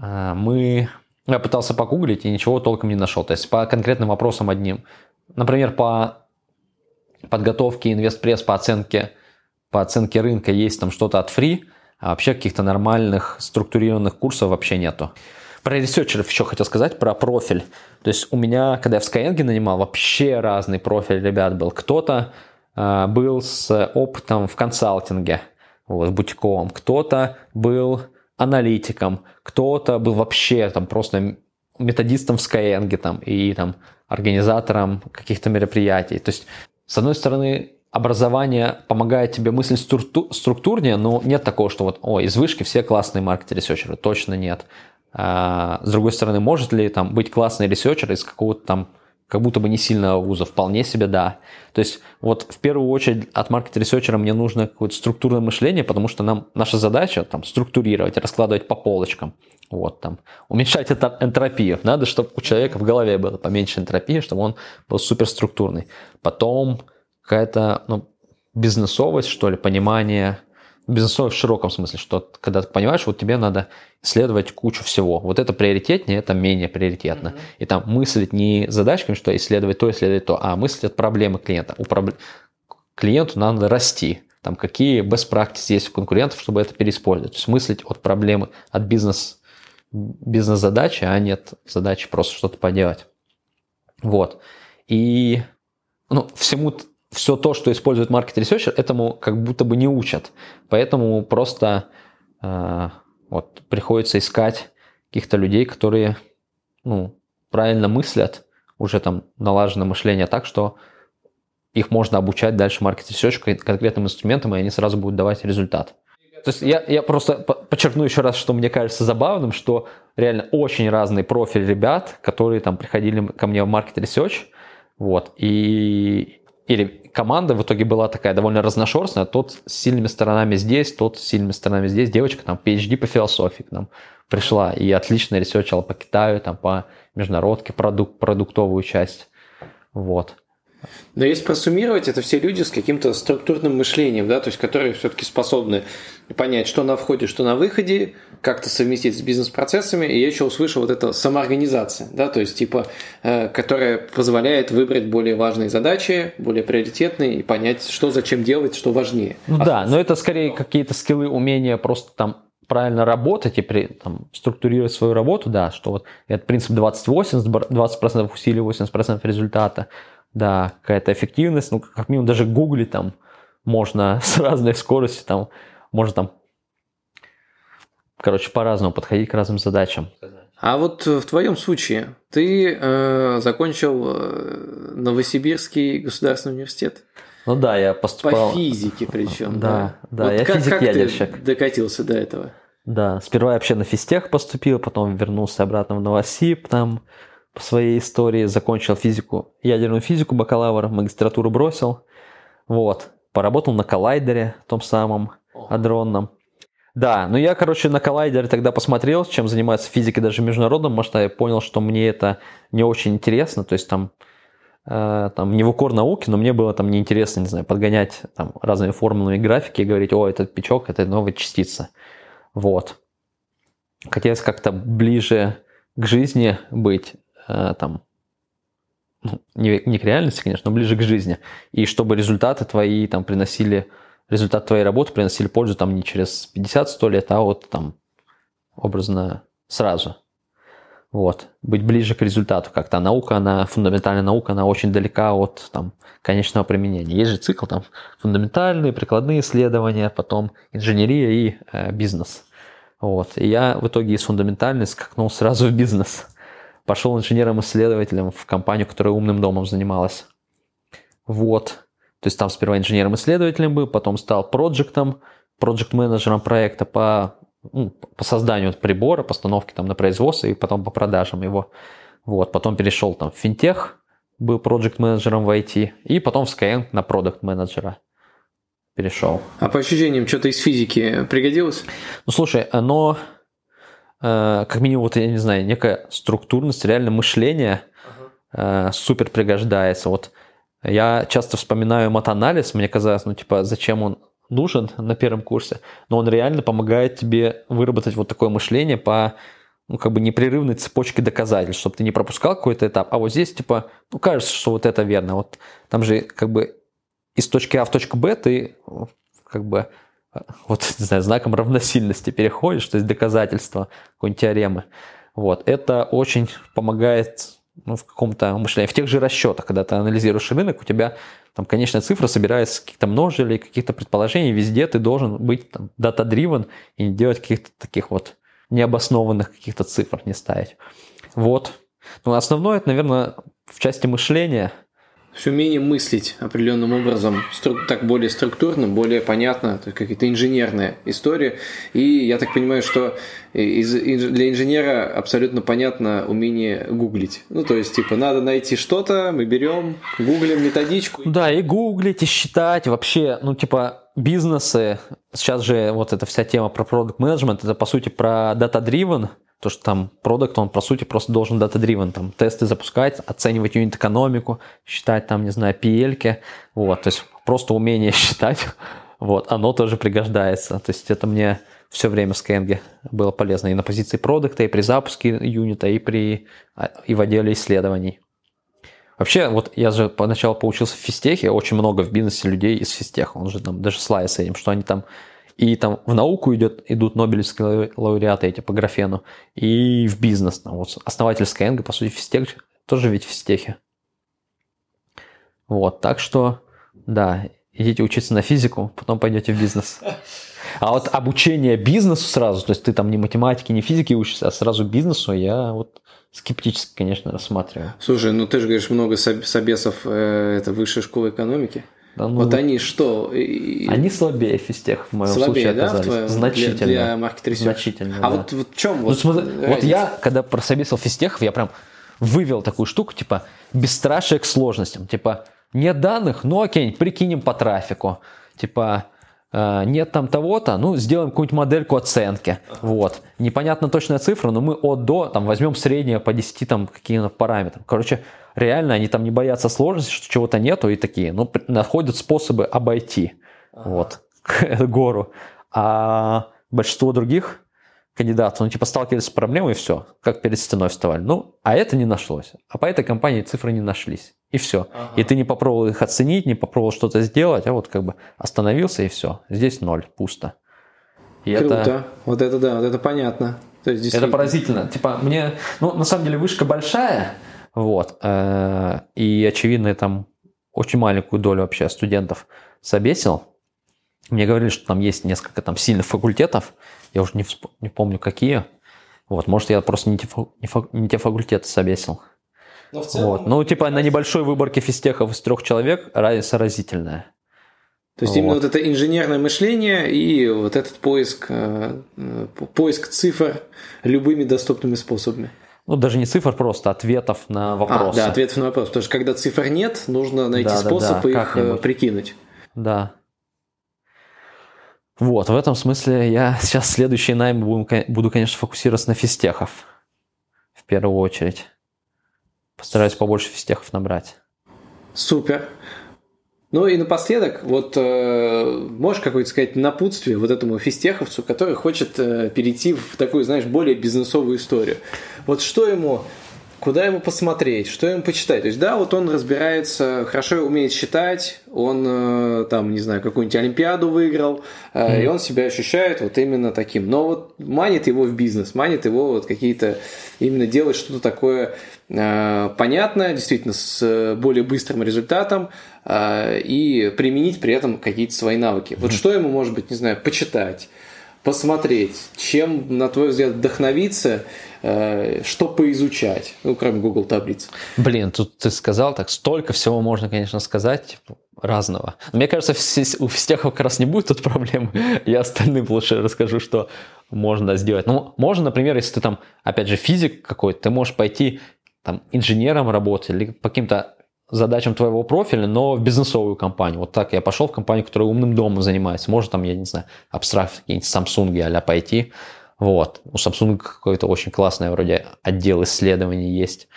э, мы я пытался погуглить и ничего толком не нашел. То есть по конкретным вопросам одним. Например, по подготовке инвестпресс по оценке, по оценке рынка есть там что-то от free, а вообще каких-то нормальных структурированных курсов вообще нету. Про ресерчеров еще хотел сказать, про профиль. То есть у меня, когда я в Skyeng нанимал, вообще разный профиль ребят был. Кто-то э, был с опытом в консалтинге, вот, в бутиковом, кто-то был аналитиком, кто-то был вообще там просто методистом в Skyeng там, и там организатором каких-то мероприятий. То есть, с одной стороны, образование помогает тебе мыслить структурнее, но нет такого, что вот, о, из вышки все классные маркет-ресерчеры. Точно нет. А, с другой стороны, может ли там быть классный ресерчер из какого-то там как будто бы не сильного вуза, вполне себе да. То есть вот в первую очередь от маркет-ресерчера мне нужно какое-то структурное мышление, потому что нам наша задача там структурировать, раскладывать по полочкам, вот там, уменьшать это энтропию. Надо, чтобы у человека в голове было поменьше энтропии, чтобы он был суперструктурный. Потом какая-то ну, бизнесовость, что ли, понимание бизнесовый в широком смысле, что когда ты понимаешь, вот тебе надо исследовать кучу всего. Вот это приоритетнее, это менее приоритетно. Mm-hmm. И там мыслить не задачками, что исследовать то, исследовать то, а мыслить от проблемы клиента. У проб... Клиенту надо расти. Там какие best practices есть у конкурентов, чтобы это переиспользовать. То есть мыслить от проблемы, от бизнес, бизнес-задачи, а не от задачи просто что-то поделать. Вот. И ну, всему все то, что использует market researcher, этому как будто бы не учат. Поэтому просто э, вот, приходится искать каких-то людей, которые ну, правильно мыслят, уже там налажено мышление так, что их можно обучать дальше маркет ресерчу конкретным инструментам, и они сразу будут давать результат. То есть я, я просто подчеркну еще раз, что мне кажется забавным, что реально очень разный профиль ребят, которые там приходили ко мне в market research, вот, и или команда в итоге была такая довольно разношерстная, тот с сильными сторонами здесь, тот с сильными сторонами здесь, девочка там PhD по философии к нам пришла и отлично ресерчила по Китаю, там по международке, продукт, продуктовую часть, вот. Но если просуммировать, это все люди с каким-то структурным мышлением, да, то есть которые все-таки способны понять, что на входе, что на выходе, как-то совместить с бизнес-процессами. И я еще услышал вот это самоорганизация, да, то есть типа, э, которая позволяет выбрать более важные задачи, более приоритетные и понять, что зачем делать, что важнее. Ну а да, но это скорее какие-то скиллы, умения просто там правильно работать и при, там, структурировать свою работу, да, что вот этот принцип 20-80, 20% усилий, 80% результата – да, какая-то эффективность, ну, как минимум даже гуглить там можно [laughs] с разной скоростью, там, можно там, короче, по-разному подходить к разным задачам. А вот в твоем случае ты э, закончил э, Новосибирский государственный университет. Ну да, я поступал. По физике причем. Да, да, да вот я как, физик-ядерщик. Как ты докатился до этого? Да, сперва я вообще на физтех поступил, потом вернулся обратно в Новосиб, там по своей истории, закончил физику, ядерную физику бакалавр, магистратуру бросил, вот, поработал на коллайдере, том самом адронном. Да, ну я, короче, на коллайдере тогда посмотрел, чем занимается физика даже в международном масштабе, понял, что мне это не очень интересно, то есть там, э, там не в укор науки, но мне было там неинтересно, не знаю, подгонять там разными формулами графики и говорить, о, этот печок, это новая частица. Вот. Хотелось как-то ближе к жизни быть, Э, там, ну, не, не к реальности, конечно, но ближе к жизни. И чтобы результаты твои там приносили, результат твоей работы приносили пользу там не через 50-100 лет, а вот там образно сразу. Вот. Быть ближе к результату как-то. А наука, она, фундаментальная наука, она очень далека от там, конечного применения. Есть же цикл там фундаментальные, прикладные исследования, потом инженерия и э, бизнес. Вот. И я в итоге из фундаментальной скакнул сразу в бизнес. Пошел инженером-исследователем в компанию, которая умным домом занималась. Вот. То есть там сперва инженером-исследователем был, потом стал проектом, проект-менеджером проекта по, ну, по созданию прибора, постановке там на производство и потом по продажам его. Вот. Потом перешел там в финтех, был проект-менеджером в IT, и потом в Skyeng на продукт-менеджера перешел. А по ощущениям, что-то из физики пригодилось? Ну, слушай, оно, э, как минимум, вот, я не знаю, некая структурность, реально мышление э, супер пригождается. Вот я часто вспоминаю матанализ, мне казалось, ну, типа, зачем он нужен на первом курсе, но он реально помогает тебе выработать вот такое мышление по ну, как бы непрерывной цепочке доказательств, чтобы ты не пропускал какой-то этап, а вот здесь, типа, ну, кажется, что вот это верно. Вот там же, как бы, из точки А в точку Б ты как бы вот, не знаю, знаком равносильности переходишь, то есть доказательство какой-нибудь теоремы. Вот. Это очень помогает ну, в каком-то мышлении. В тех же расчетах, когда ты анализируешь рынок, у тебя там конечная цифра собирается из каких-то множителей, каких-то предположений. Везде ты должен быть там data-driven и не делать каких-то таких вот необоснованных каких-то цифр, не ставить. Вот. Ну, основное, это, наверное, в части мышления – все умение мыслить определенным образом, так более структурно, более понятно, то есть какая-то инженерная история. И я так понимаю, что из, для инженера абсолютно понятно умение гуглить. Ну, то есть, типа, надо найти что-то, мы берем, гуглим методичку. Да, и гуглить, и считать. Вообще, ну, типа, бизнесы, сейчас же вот эта вся тема про продукт менеджмент это, по сути, про data-driven, то, что там продукт, он, по сути, просто должен data-driven, там, тесты запускать, оценивать юнит-экономику, считать, там, не знаю, PL, вот, то есть просто умение [laughs] считать, вот, оно тоже пригождается, то есть это мне все время в Skyeng было полезно и на позиции продукта, и при запуске юнита, и, при, а, и в отделе исследований. Вообще, вот я же поначалу поучился в физтехе, очень много в бизнесе людей из физтеха, он же там даже слайд с этим, что они там и там в науку идет, идут нобелевские лауреаты эти по графену, и в бизнес. Там, вот основатель Skyeng, по сути, физтех, тоже ведь в физтехе. Вот, так что, да, идите учиться на физику, потом пойдете в бизнес. А вот обучение бизнесу сразу, то есть ты там не математики, не физики учишься, а сразу бизнесу, я вот скептически, конечно, рассматриваю. Слушай, ну ты же говоришь, много собесов, э, это высшая школа экономики. Да, ну, вот они что? Они слабее физтех в моем слабее, случае оказались. Да, твоем, Значительно. Для, для маркет Значительно, А да. вот, вот в чем вот, ну, смотри, вот я, когда прособесил физтехов, я прям вывел такую штуку, типа, бесстрашие к сложностям. Типа, нет данных, ну окей, прикинем по трафику. Типа, э, нет там того-то, ну, сделаем какую-нибудь модельку оценки. Вот. Непонятно точная цифра, но мы от до, там, возьмем среднее по 10 там каким-то параметрам. Короче, реально они там не боятся сложности, что чего-то нету и такие, ну, находят способы обойти ага. вот [laughs] гору. А большинство других кандидатов, ну, типа, сталкивались с проблемой, и все, как перед стеной вставали. Ну, а это не нашлось. А по этой компании цифры не нашлись. И все. Ага. И ты не попробовал их оценить, не попробовал что-то сделать, а вот как бы остановился, и все. Здесь ноль, пусто. И Круто. Это... Вот это да, вот это понятно. То есть. Это поразительно. Типа, мне, ну, на самом деле, вышка большая, вот. Э, и, очевидно, я там очень маленькую долю вообще студентов собесил. Мне говорили, что там есть несколько там сильных факультетов. Я уже не, всп... не помню, какие. Вот, может, я просто не те, не, фак... не те факультеты собесил. Но в целом, вот. Ну, типа, на небольшой выборке физтехов из трех человек разница разительная. То есть вот. именно вот это инженерное мышление и вот этот поиск, э, поиск цифр любыми доступными способами ну, даже не цифр просто, ответов на а, вопросы. А, да, ответов на вопросы. Потому что когда цифр нет, нужно найти да, способ да, да, их э, прикинуть. Да. Вот, в этом смысле я сейчас следующий найм буду, конечно, фокусироваться на физтехов. В первую очередь. Постараюсь побольше физтехов набрать. Супер. Ну и напоследок, вот э, можешь какое-то сказать напутствие вот этому физтеховцу, который хочет э, перейти в такую, знаешь, более бизнесовую историю. Вот что ему куда ему посмотреть, что ему почитать. То есть, да, вот он разбирается, хорошо умеет считать, он э, там, не знаю, какую-нибудь Олимпиаду выиграл, mm-hmm. и он себя ощущает вот именно таким. Но вот манит его в бизнес, манит его вот какие-то, именно делать что-то такое э, понятное, действительно, с более быстрым результатом, и применить при этом какие-то свои навыки. Вот что ему, может быть, не знаю, почитать, посмотреть, чем, на твой взгляд, вдохновиться, э, что поизучать, ну, кроме Google таблиц? Блин, тут ты сказал так, столько всего можно, конечно, сказать, типа, разного. Но мне кажется, у всех как раз не будет тут проблем. [laughs] Я остальным лучше расскажу, что можно сделать. Ну, можно, например, если ты там, опять же, физик какой-то, ты можешь пойти там инженером работать или по каким-то задачам твоего профиля, но в бизнесовую компанию. Вот так я пошел в компанию, которая умным домом занимается. Может, там, я не знаю, абстракт какие-нибудь Samsung а пойти. Вот. У Samsung какой-то очень классный вроде отдел исследований есть.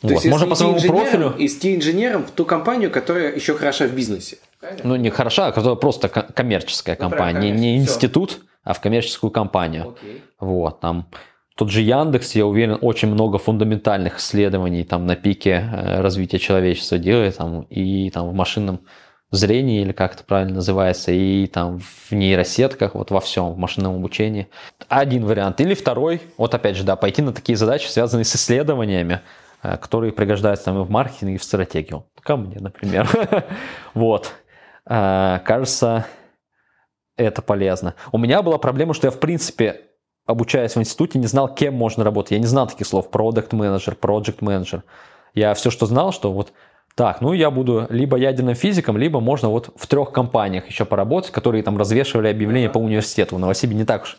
То вот. есть, Можно по своему профилю... Идти инженером в ту компанию, которая еще хороша в бизнесе. Правильно? Ну, не хороша, а которая просто коммерческая ну, компания. Не, не институт, а в коммерческую компанию. Окей. Вот, там тот же Яндекс, я уверен, очень много фундаментальных исследований там на пике э, развития человечества делает, там, и там в машинном зрении, или как это правильно называется, и там в нейросетках, вот во всем, в машинном обучении. Один вариант. Или второй, вот опять же, да, пойти на такие задачи, связанные с исследованиями, э, которые пригождаются там и в маркетинге, и в стратегию. Ко мне, например. [laughs] Вот. Э, кажется, это полезно. У меня была проблема, что я, в принципе, обучаясь в институте, не знал, кем можно работать. Я не знал таких слов продукт менеджер project менеджер Я все, что знал, что вот так, ну я буду либо ядерным физиком, либо можно вот в трех компаниях еще поработать, которые там развешивали объявления по университету. В Новосибе не так уж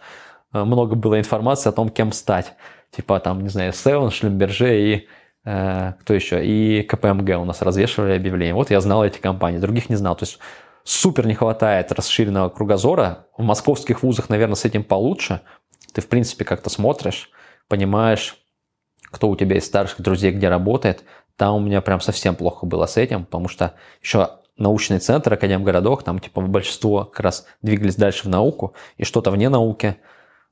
э, много было информации о том, кем стать. Типа там, не знаю, Севен, Шлюмберже и э, кто еще? И КПМГ у нас развешивали объявления. Вот я знал эти компании, других не знал. То есть супер не хватает расширенного кругозора. В московских вузах, наверное, с этим получше, ты, в принципе, как-то смотришь, понимаешь, кто у тебя из старших друзей где работает. Там у меня прям совсем плохо было с этим, потому что еще научный центр, Академгородок, там типа большинство как раз двигались дальше в науку, и что-то вне науки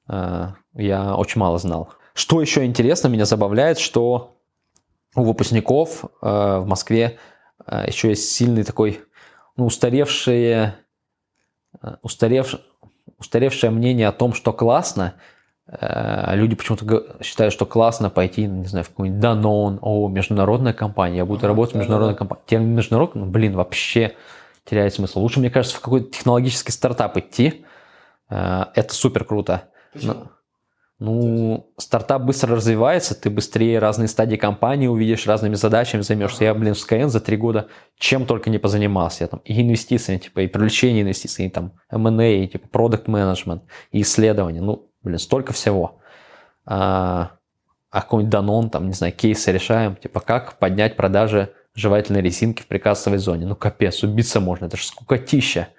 э, я очень мало знал. Что еще интересно, меня забавляет, что у выпускников э, в Москве э, еще есть сильный такой, ну, устаревшие, э, устаревшее мнение о том, что классно, э, люди почему-то считают, что классно пойти, не знаю, в какой-нибудь Danone, о, международная компания, я буду ага, работать в международной да, компании. Термин международный, ну, блин, вообще теряет смысл. Лучше, мне кажется, в какой-то технологический стартап идти. Э, это супер круто. Почему? Ну, стартап быстро развивается, ты быстрее разные стадии компании увидишь, разными задачами займешься. Я, блин, в Skyeng за три года чем только не позанимался. Я там и инвестициями, типа, и привлечение инвестиций, и там M&A, и, типа, продукт менеджмент и исследования. Ну, блин, столько всего. А, а какой-нибудь Данон, там, не знаю, кейсы решаем, типа, как поднять продажи жевательной резинки в прикассовой зоне. Ну, капец, убиться можно, это же скукотища.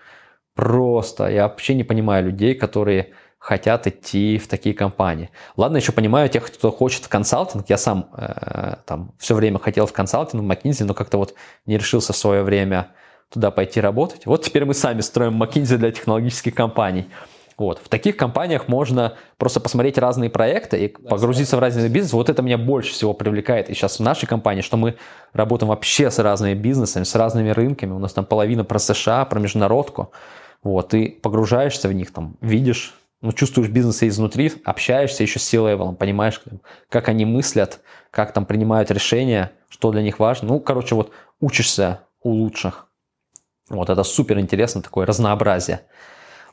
Просто, я вообще не понимаю людей, которые хотят идти в такие компании. Ладно, еще понимаю тех, кто хочет в консалтинг. Я сам э, там все время хотел в консалтинг, в McKinsey, но как-то вот не решился в свое время туда пойти работать. Вот теперь мы сами строим McKinsey для технологических компаний. Вот. В таких компаниях можно просто посмотреть разные проекты и погрузиться в разные бизнесы. Вот это меня больше всего привлекает. И сейчас в нашей компании, что мы работаем вообще с разными бизнесами, с разными рынками. У нас там половина про США, про международку. Вот, ты погружаешься в них, там, видишь ну, чувствуешь бизнеса изнутри, общаешься еще с C-level ом, понимаешь, как они мыслят, как там принимают решения, что для них важно. Ну, короче, вот учишься у лучших. Вот это супер интересно, такое разнообразие.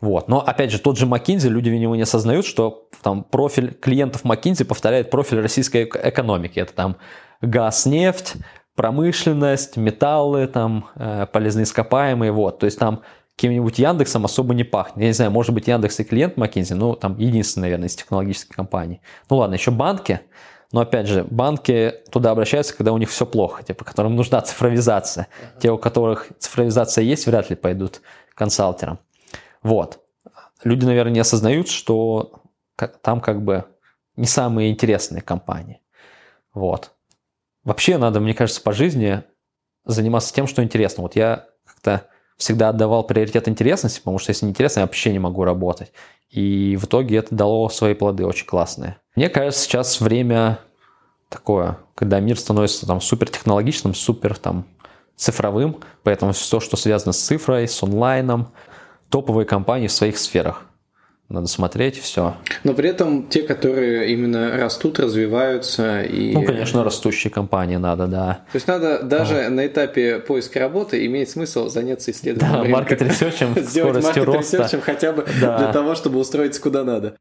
Вот. Но, опять же, тот же McKinsey, люди видимо не осознают, что там профиль клиентов McKinsey повторяет профиль российской экономики. Это там газ, нефть, промышленность, металлы, там, э, полезные ископаемые, вот. То есть там каким-нибудь Яндексом особо не пахнет. Я не знаю, может быть, Яндекс и клиент McKinsey, но там единственный, наверное, из технологических компаний. Ну ладно, еще банки. Но опять же, банки туда обращаются, когда у них все плохо, типа, которым нужна цифровизация. Uh-huh. Те, у которых цифровизация есть, вряд ли пойдут консалтерам. Вот. Люди, наверное, не осознают, что там как бы не самые интересные компании. Вот. Вообще надо, мне кажется, по жизни заниматься тем, что интересно. Вот я как-то всегда отдавал приоритет интересности, потому что если не интересно, я вообще не могу работать. И в итоге это дало свои плоды очень классные. Мне кажется, сейчас время такое, когда мир становится там супер технологичным, супер там цифровым, поэтому все, что связано с цифрой, с онлайном, топовые компании в своих сферах. Надо смотреть, все. Но при этом те, которые именно растут, развиваются и... Ну, конечно, растущие компании надо, да. То есть надо даже а. на этапе поиска работы иметь смысл заняться исследованием Да, маркет-ресерчем, [laughs] Сделать маркет-ресерчем хотя бы да. для того, чтобы устроиться куда надо.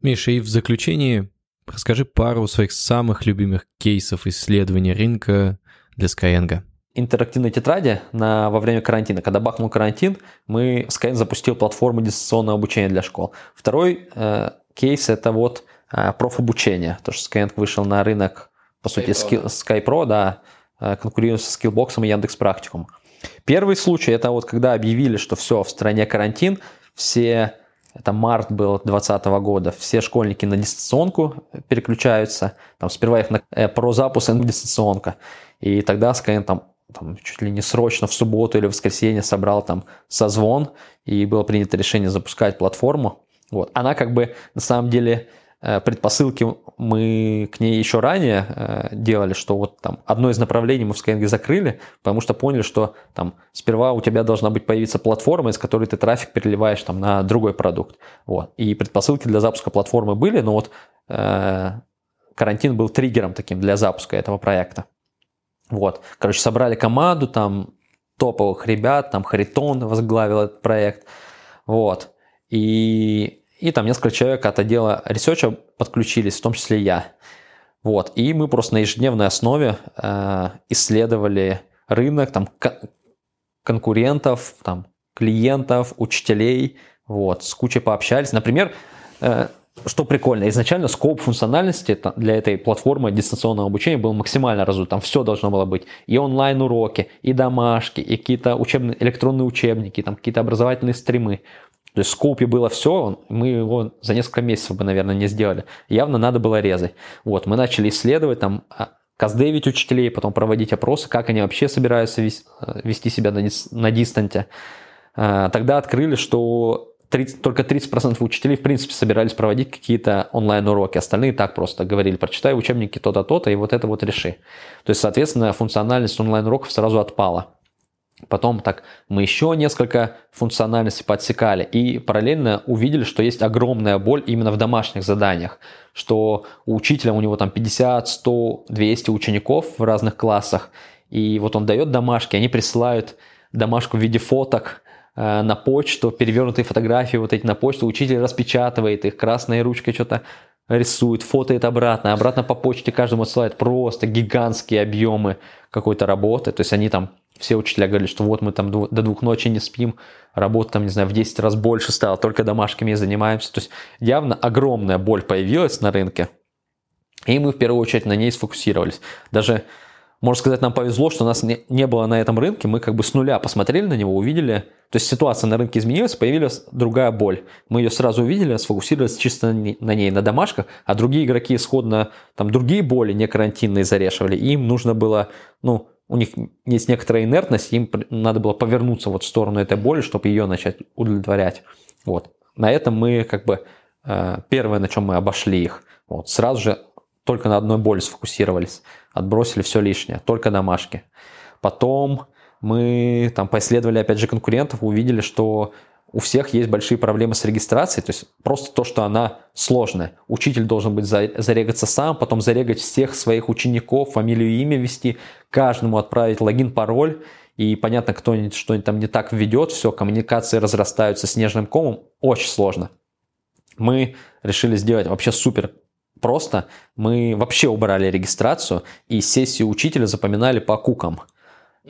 Миша, и в заключении расскажи пару своих самых любимых кейсов исследования рынка для Skyeng интерактивной тетради на, во время карантина. Когда бахнул карантин, мы Skyeng запустил платформу дистанционного обучения для школ. Второй э, кейс это вот э, профобучение. То, что Skyeng вышел на рынок, по сути, Sky, SkyPro, да, э, конкурирует со Skillbox и Яндекс Практикум. Первый случай это вот когда объявили, что все, в стране карантин, все это март был 2020 года, все школьники на дистанционку переключаются, там сперва их на, э, про запуск дистанционка, и тогда Skyeng там там, чуть ли не срочно в субботу или в воскресенье собрал там созвон, и было принято решение запускать платформу. Вот. Она как бы на самом деле э, предпосылки мы к ней еще ранее э, делали, что вот там одно из направлений мы в Skyeng закрыли, потому что поняли, что там сперва у тебя должна быть появиться платформа, из которой ты трафик переливаешь там на другой продукт. Вот. И предпосылки для запуска платформы были, но вот э, карантин был триггером таким для запуска этого проекта. Вот. Короче, собрали команду, там топовых ребят, там Харитон возглавил этот проект. Вот. И, и там несколько человек от отдела ресерча подключились, в том числе я. Вот. И мы просто на ежедневной основе э, исследовали рынок, там конкурентов, там клиентов, учителей, вот, с кучей пообщались. Например, э, что прикольно, изначально scope функциональности для этой платформы дистанционного обучения был максимально раздут. Там все должно было быть. И онлайн-уроки, и домашки, и какие-то учебные, электронные учебники, там какие-то образовательные стримы. То есть в скопе было все, мы его за несколько месяцев бы, наверное, не сделали. Явно надо было резать. Вот, мы начали исследовать, там, а, каздевить учителей, потом проводить опросы, как они вообще собираются вести себя на, на дистанте. А, тогда открыли, что 30, только 30% учителей, в принципе, собирались проводить какие-то онлайн-уроки. Остальные так просто говорили, прочитай учебники то-то, то-то, и вот это вот реши. То есть, соответственно, функциональность онлайн-уроков сразу отпала. Потом так мы еще несколько функциональностей подсекали и параллельно увидели, что есть огромная боль именно в домашних заданиях, что у учителя у него там 50, 100, 200 учеников в разных классах, и вот он дает домашки, они присылают домашку в виде фоток, на почту, перевернутые фотографии вот эти на почту, учитель распечатывает их, красной ручкой что-то рисует, фотоет обратно, обратно по почте каждому отсылает. Просто гигантские объемы какой-то работы, то есть они там, все учителя говорили, что вот мы там до двух ночи не спим, работа там, не знаю, в 10 раз больше стала, только домашками занимаемся, то есть явно огромная боль появилась на рынке, и мы в первую очередь на ней сфокусировались. Даже можно сказать, нам повезло, что нас не, не было на этом рынке, мы как бы с нуля посмотрели на него, увидели, то есть ситуация на рынке изменилась, появилась другая боль. Мы ее сразу увидели, сфокусировались чисто на ней, на домашках, а другие игроки исходно, там другие боли не карантинные зарешивали, им нужно было, ну, у них есть некоторая инертность, им надо было повернуться вот в сторону этой боли, чтобы ее начать удовлетворять. Вот. На этом мы как бы э, первое, на чем мы обошли их. Вот. Сразу же только на одной боли сфокусировались, отбросили все лишнее, только домашки. Потом мы там поисследовали опять же конкурентов, увидели, что у всех есть большие проблемы с регистрацией, то есть просто то, что она сложная. Учитель должен быть зарегаться сам, потом зарегать всех своих учеников, фамилию и имя ввести, каждому отправить логин, пароль, и понятно, кто-нибудь что-нибудь там не так введет, все, коммуникации разрастаются снежным комом, очень сложно. Мы решили сделать вообще супер просто мы вообще убрали регистрацию и сессию учителя запоминали по кукам.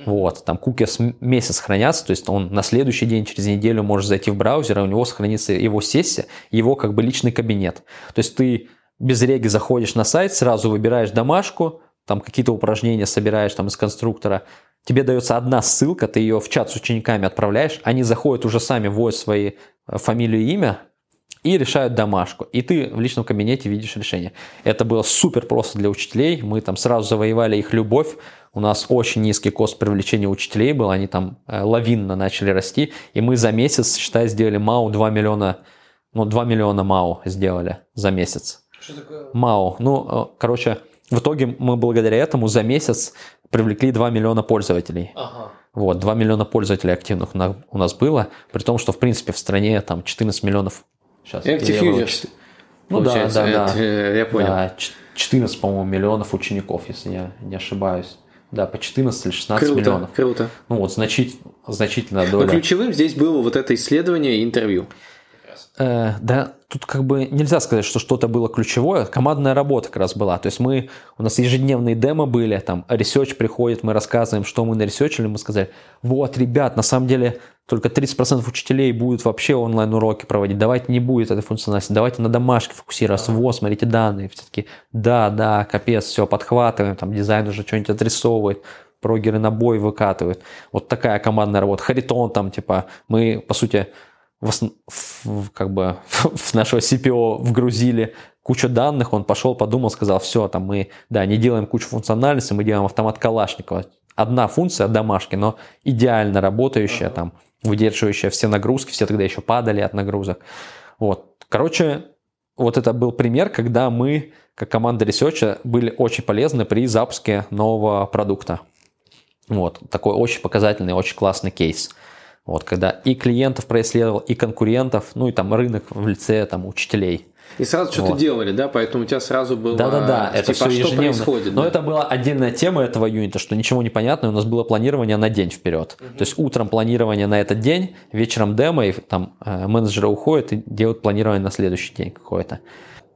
Вот, там куки месяц хранятся, то есть он на следующий день, через неделю может зайти в браузер, и у него сохранится его сессия, его как бы личный кабинет. То есть ты без реги заходишь на сайт, сразу выбираешь домашку, там какие-то упражнения собираешь там из конструктора, тебе дается одна ссылка, ты ее в чат с учениками отправляешь, они заходят уже сами, вводят свои э, фамилию и имя, и решают домашку. И ты в личном кабинете видишь решение. Это было супер просто для учителей. Мы там сразу завоевали их любовь. У нас очень низкий кост привлечения учителей был. Они там э, лавинно начали расти. И мы за месяц, считай, сделали МАУ 2 миллиона, ну, 2 миллиона МАУ сделали за месяц. Что такое? МАУ. Ну, э, короче, в итоге мы благодаря этому за месяц привлекли 2 миллиона пользователей. Ага. Вот, 2 миллиона пользователей активных у нас было, при том, что, в принципе, в стране там 14 миллионов Сейчас, Active Ну да, да, да. Я понял. Да, 14, по-моему, миллионов учеников, если я не ошибаюсь. Да, по 14 или 16 круто, миллионов. Круто. Ну вот, значит, значительная доля. Но ключевым здесь было вот это исследование и интервью. Э, да, тут как бы нельзя сказать, что что-то было ключевое. Командная работа как раз была. То есть мы, у нас ежедневные демо были, там, research приходит, мы рассказываем, что мы наресерчили, мы сказали, вот, ребят, на самом деле только 30% учителей будут вообще онлайн-уроки проводить, давайте не будет этой функциональности, давайте на домашке фокусироваться, вот, смотрите данные, все такие, да, да, капец, все, подхватываем, там, дизайн уже что-нибудь отрисовывает, прогеры на бой выкатывают. Вот такая командная работа. Харитон там, типа, мы, по сути, в, в, как бы [laughs] в нашего CPO вгрузили кучу данных, он пошел, подумал, сказал, все, там мы, да, не делаем кучу функциональности, мы делаем автомат Калашникова. Одна функция домашки, но идеально работающая, там, выдерживающая все нагрузки, все тогда еще падали от нагрузок. Вот. Короче, вот это был пример, когда мы, как команда ресерча, были очень полезны при запуске нового продукта. Вот. Такой очень показательный, очень классный кейс. Вот, когда и клиентов происследовал, и конкурентов, ну и там рынок в лице там учителей. И сразу что-то вот. делали, да? Поэтому у тебя сразу было... Да-да-да, это типа, все что происходит. Но да? это была отдельная тема этого юнита, что ничего не понятно, у нас было планирование на день вперед. Угу. То есть утром планирование на этот день, вечером демо, и там э, менеджеры уходят и делают планирование на следующий день какое-то.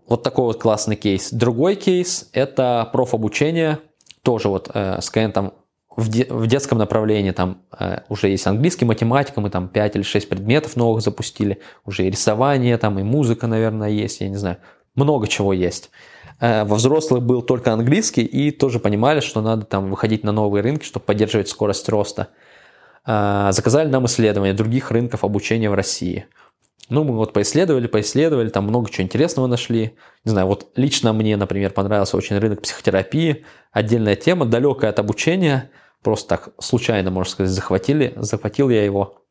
Вот такой вот классный кейс. Другой кейс – это профобучение, тоже вот э, с клиентом в, де, в детском направлении там э, уже есть английский, математика, мы там 5 или 6 предметов новых запустили, уже и рисование, там и музыка, наверное, есть, я не знаю, много чего есть. Э, во взрослых был только английский, и тоже понимали, что надо там выходить на новые рынки, чтобы поддерживать скорость роста. Э, заказали нам исследования других рынков обучения в России. Ну, мы вот поисследовали, поисследовали, там много чего интересного нашли. Не знаю, вот лично мне, например, понравился очень рынок психотерапии, отдельная тема, далекая от обучения – Просто так случайно, можно сказать, захватили, захватил я его.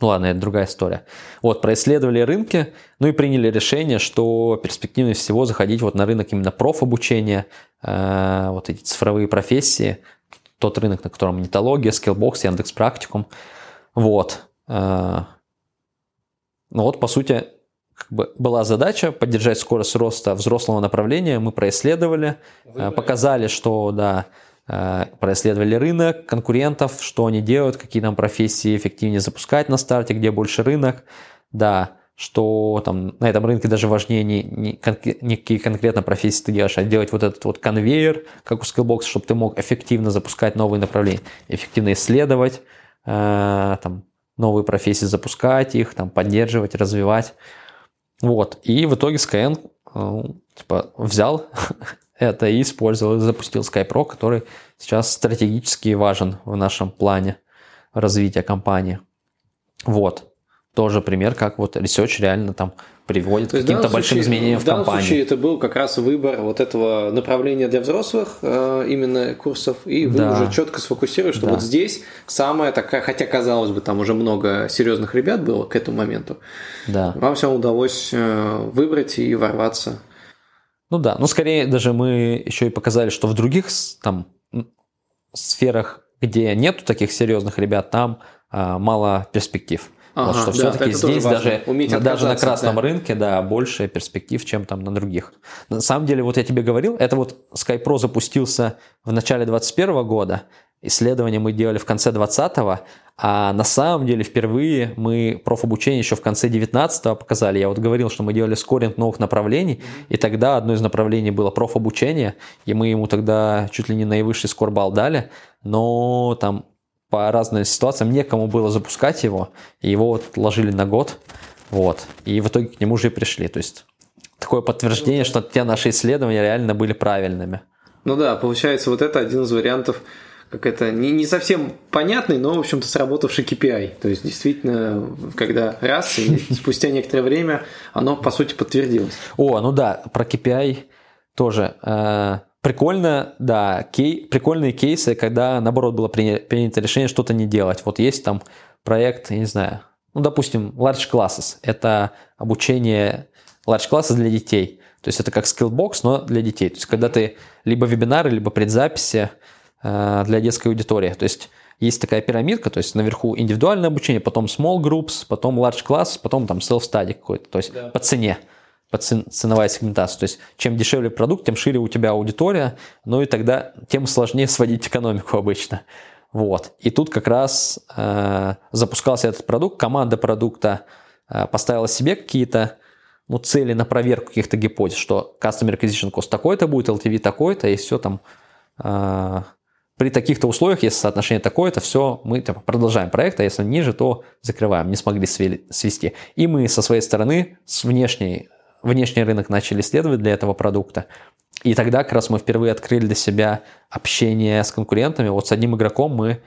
Ну ладно, это другая история. Вот, происследовали рынки, ну и приняли решение, что перспективнее всего заходить вот на рынок именно профобучения, э, вот эти цифровые профессии, тот рынок, на котором нетология, Skillbox, Яндекс Практикум. Вот. Э, ну вот, по сути, как бы была задача поддержать скорость роста взрослого направления. Мы происследовали, Выбрали. показали, что да, Э, происследовали рынок, конкурентов, что они делают, какие там профессии эффективнее запускать на старте, где больше рынок, да, что там на этом рынке даже важнее не, не, не какие конкретно профессии ты делаешь, а делать вот этот вот конвейер, как у Skillbox, чтобы ты мог эффективно запускать новые направления, эффективно исследовать, э, там, новые профессии запускать их, там, поддерживать, развивать. Вот. И в итоге Skyeng э, типа, взял [laughs] это и использовал, запустил SkyPro, который сейчас стратегически важен в нашем плане развития компании. Вот. Тоже пример, как вот Research реально там приводит к каким-то большим случае, изменениям в, в компании. В данном случае это был как раз выбор вот этого направления для взрослых, э, именно курсов, и вы да. уже четко сфокусировали, что да. вот здесь самая такая, хотя казалось бы, там уже много серьезных ребят было к этому моменту, да. вам все удалось э, выбрать и ворваться ну да, ну скорее даже мы еще и показали, что в других там сферах, где нету таких серьезных ребят, там а, мало перспектив. Ага, вот, что да, все-таки здесь даже, даже на красном да. рынке, да, больше перспектив, чем там на других. На самом деле, вот я тебе говорил, это вот SkyPro запустился в начале 2021 года, исследование мы делали в конце 2020, а на самом деле впервые мы профобучение еще в конце 19 показали. Я вот говорил, что мы делали скоринг новых направлений, и тогда одно из направлений было профобучение, и мы ему тогда чуть ли не наивысший скорбал дали, но там по разным ситуациям некому было запускать его, и его вот ложили на год, вот, и в итоге к нему уже и пришли. То есть такое подтверждение, что те наши исследования реально были правильными. Ну да, получается, вот это один из вариантов как это, не, не совсем понятный, но, в общем-то, сработавший KPI. То есть, действительно, когда раз, и [laughs] спустя некоторое время оно, по сути, подтвердилось. О, ну да, про KPI тоже. Э, прикольно, да, кей, прикольные кейсы, когда, наоборот, было принято решение что-то не делать. Вот есть там проект, я не знаю, ну, допустим, Large Classes. Это обучение Large Classes для детей. То есть это как Skillbox, но для детей. То есть когда ты либо вебинары, либо предзаписи для детской аудитории. То есть есть такая пирамидка, то есть наверху индивидуальное обучение, потом small groups, потом large class, потом там self-study какой-то, то есть да. по цене, по ценовая сегментация. То есть чем дешевле продукт, тем шире у тебя аудитория, ну и тогда тем сложнее сводить экономику обычно. Вот. И тут как раз э, запускался этот продукт, команда продукта э, поставила себе какие-то ну, цели на проверку каких-то гипотез, что Customer Acquisition Cost такой-то будет, LTV такой-то, и все там э, при таких-то условиях, если соотношение такое-то, все, мы типа, продолжаем проект, а если ниже, то закрываем, не смогли свести. И мы со своей стороны, с внешней, внешний рынок начали исследовать для этого продукта. И тогда как раз мы впервые открыли для себя общение с конкурентами. Вот с одним игроком мы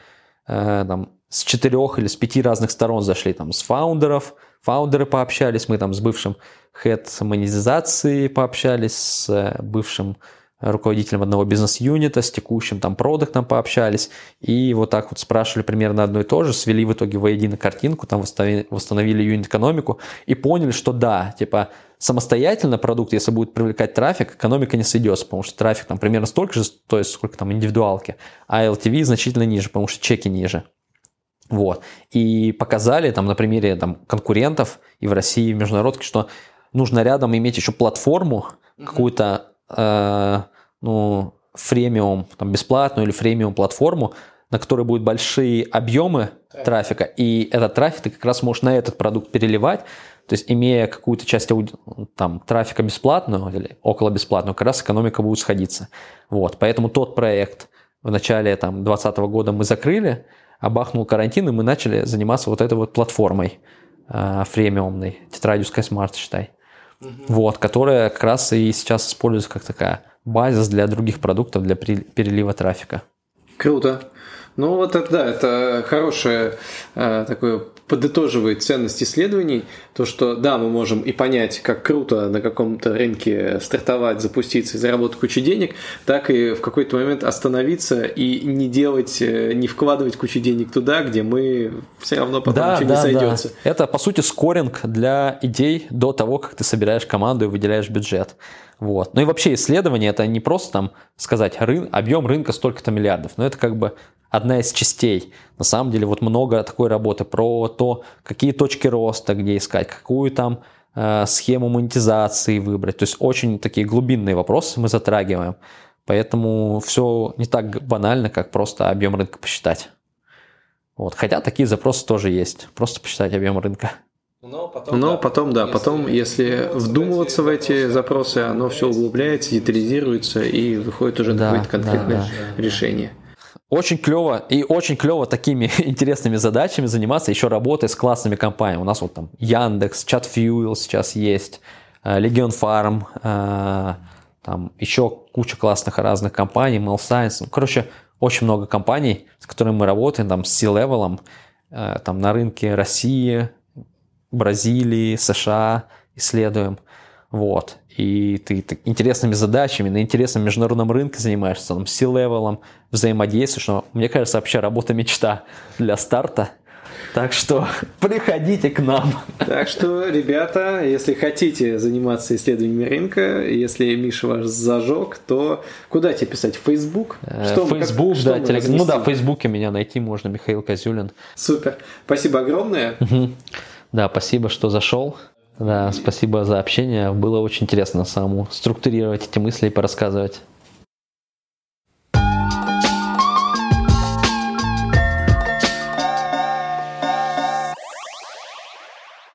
э, там, с четырех или с пяти разных сторон зашли, там, с фаундеров, фаундеры пообщались, мы там с бывшим head монетизации пообщались, с э, бывшим руководителем одного бизнес-юнита, с текущим там продуктом пообщались, и вот так вот спрашивали примерно одно и то же, свели в итоге воедино картинку, там восстановили, восстановили юнит-экономику и поняли, что да, типа самостоятельно продукт, если будет привлекать трафик, экономика не сойдется, потому что трафик там примерно столько же стоит, сколько там индивидуалки, а LTV значительно ниже, потому что чеки ниже. Вот. И показали там на примере там, конкурентов и в России, и в международке, что нужно рядом иметь еще платформу, какую-то э, ну, фремиум, там, бесплатную или фремиум платформу, на которой будут большие объемы трафика, и этот трафик ты как раз можешь на этот продукт переливать, то есть имея какую-то часть там, трафика бесплатную или около бесплатную, как раз экономика будет сходиться. Вот, поэтому тот проект в начале там, 2020 года мы закрыли, обахнул карантин, и мы начали заниматься вот этой вот платформой э, фремиумной, тетрадью Smart, считай. Угу. Вот, которая как раз и сейчас используется как такая базис для других продуктов для перелива трафика. Круто. Ну вот это да, это хорошее э, такое подытоживает ценность исследований, то, что да, мы можем и понять, как круто на каком-то рынке стартовать, запуститься и заработать кучу денег, так и в какой-то момент остановиться и не делать, э, не вкладывать кучу денег туда, где мы все равно потом да, ничего да, не сойдется. Да. Это, по сути, скоринг для идей до того, как ты собираешь команду и выделяешь бюджет. Вот. Ну и вообще исследование это не просто там сказать рын, объем рынка столько-то миллиардов, но это как бы одна из частей. На самом деле вот много такой работы про то, какие точки роста, где искать, какую там э, схему монетизации выбрать. То есть очень такие глубинные вопросы мы затрагиваем. Поэтому все не так банально, как просто объем рынка посчитать. Вот. Хотя такие запросы тоже есть. Просто посчитать объем рынка. Но потом, Но да, потом, да, потом, если вдумываться в эти запросы, оно все углубляется, детализируется и выходит уже да, какое-то конкретное да, да. решение. Очень клево и очень клево такими [laughs] интересными задачами заниматься, еще работая с классными компаниями. У нас вот там Яндекс, ChatFuel сейчас есть, Legion э, Farm, э, там еще куча классных разных компаний, Mail Science. Ну, короче, очень много компаний, с которыми мы работаем, там с C-level, э, там на рынке России, Бразилии, США исследуем. Вот. И ты, ты интересными задачами на интересном международном рынке занимаешься, там, C-level ом, взаимодействуешь. Но мне кажется, вообще работа мечта для старта. Так что [laughs] приходите к нам. Так что, ребята, если хотите заниматься исследованиями рынка, если Миша ваш зажег, то куда тебе писать? В Facebook? Э, что Facebook, как, да, телеграм. Ну да, в Фейсбуке меня найти можно, Михаил Козюлин. Супер. Спасибо огромное. Да, спасибо, что зашел. Да, спасибо за общение. Было очень интересно самому структурировать эти мысли и порассказывать.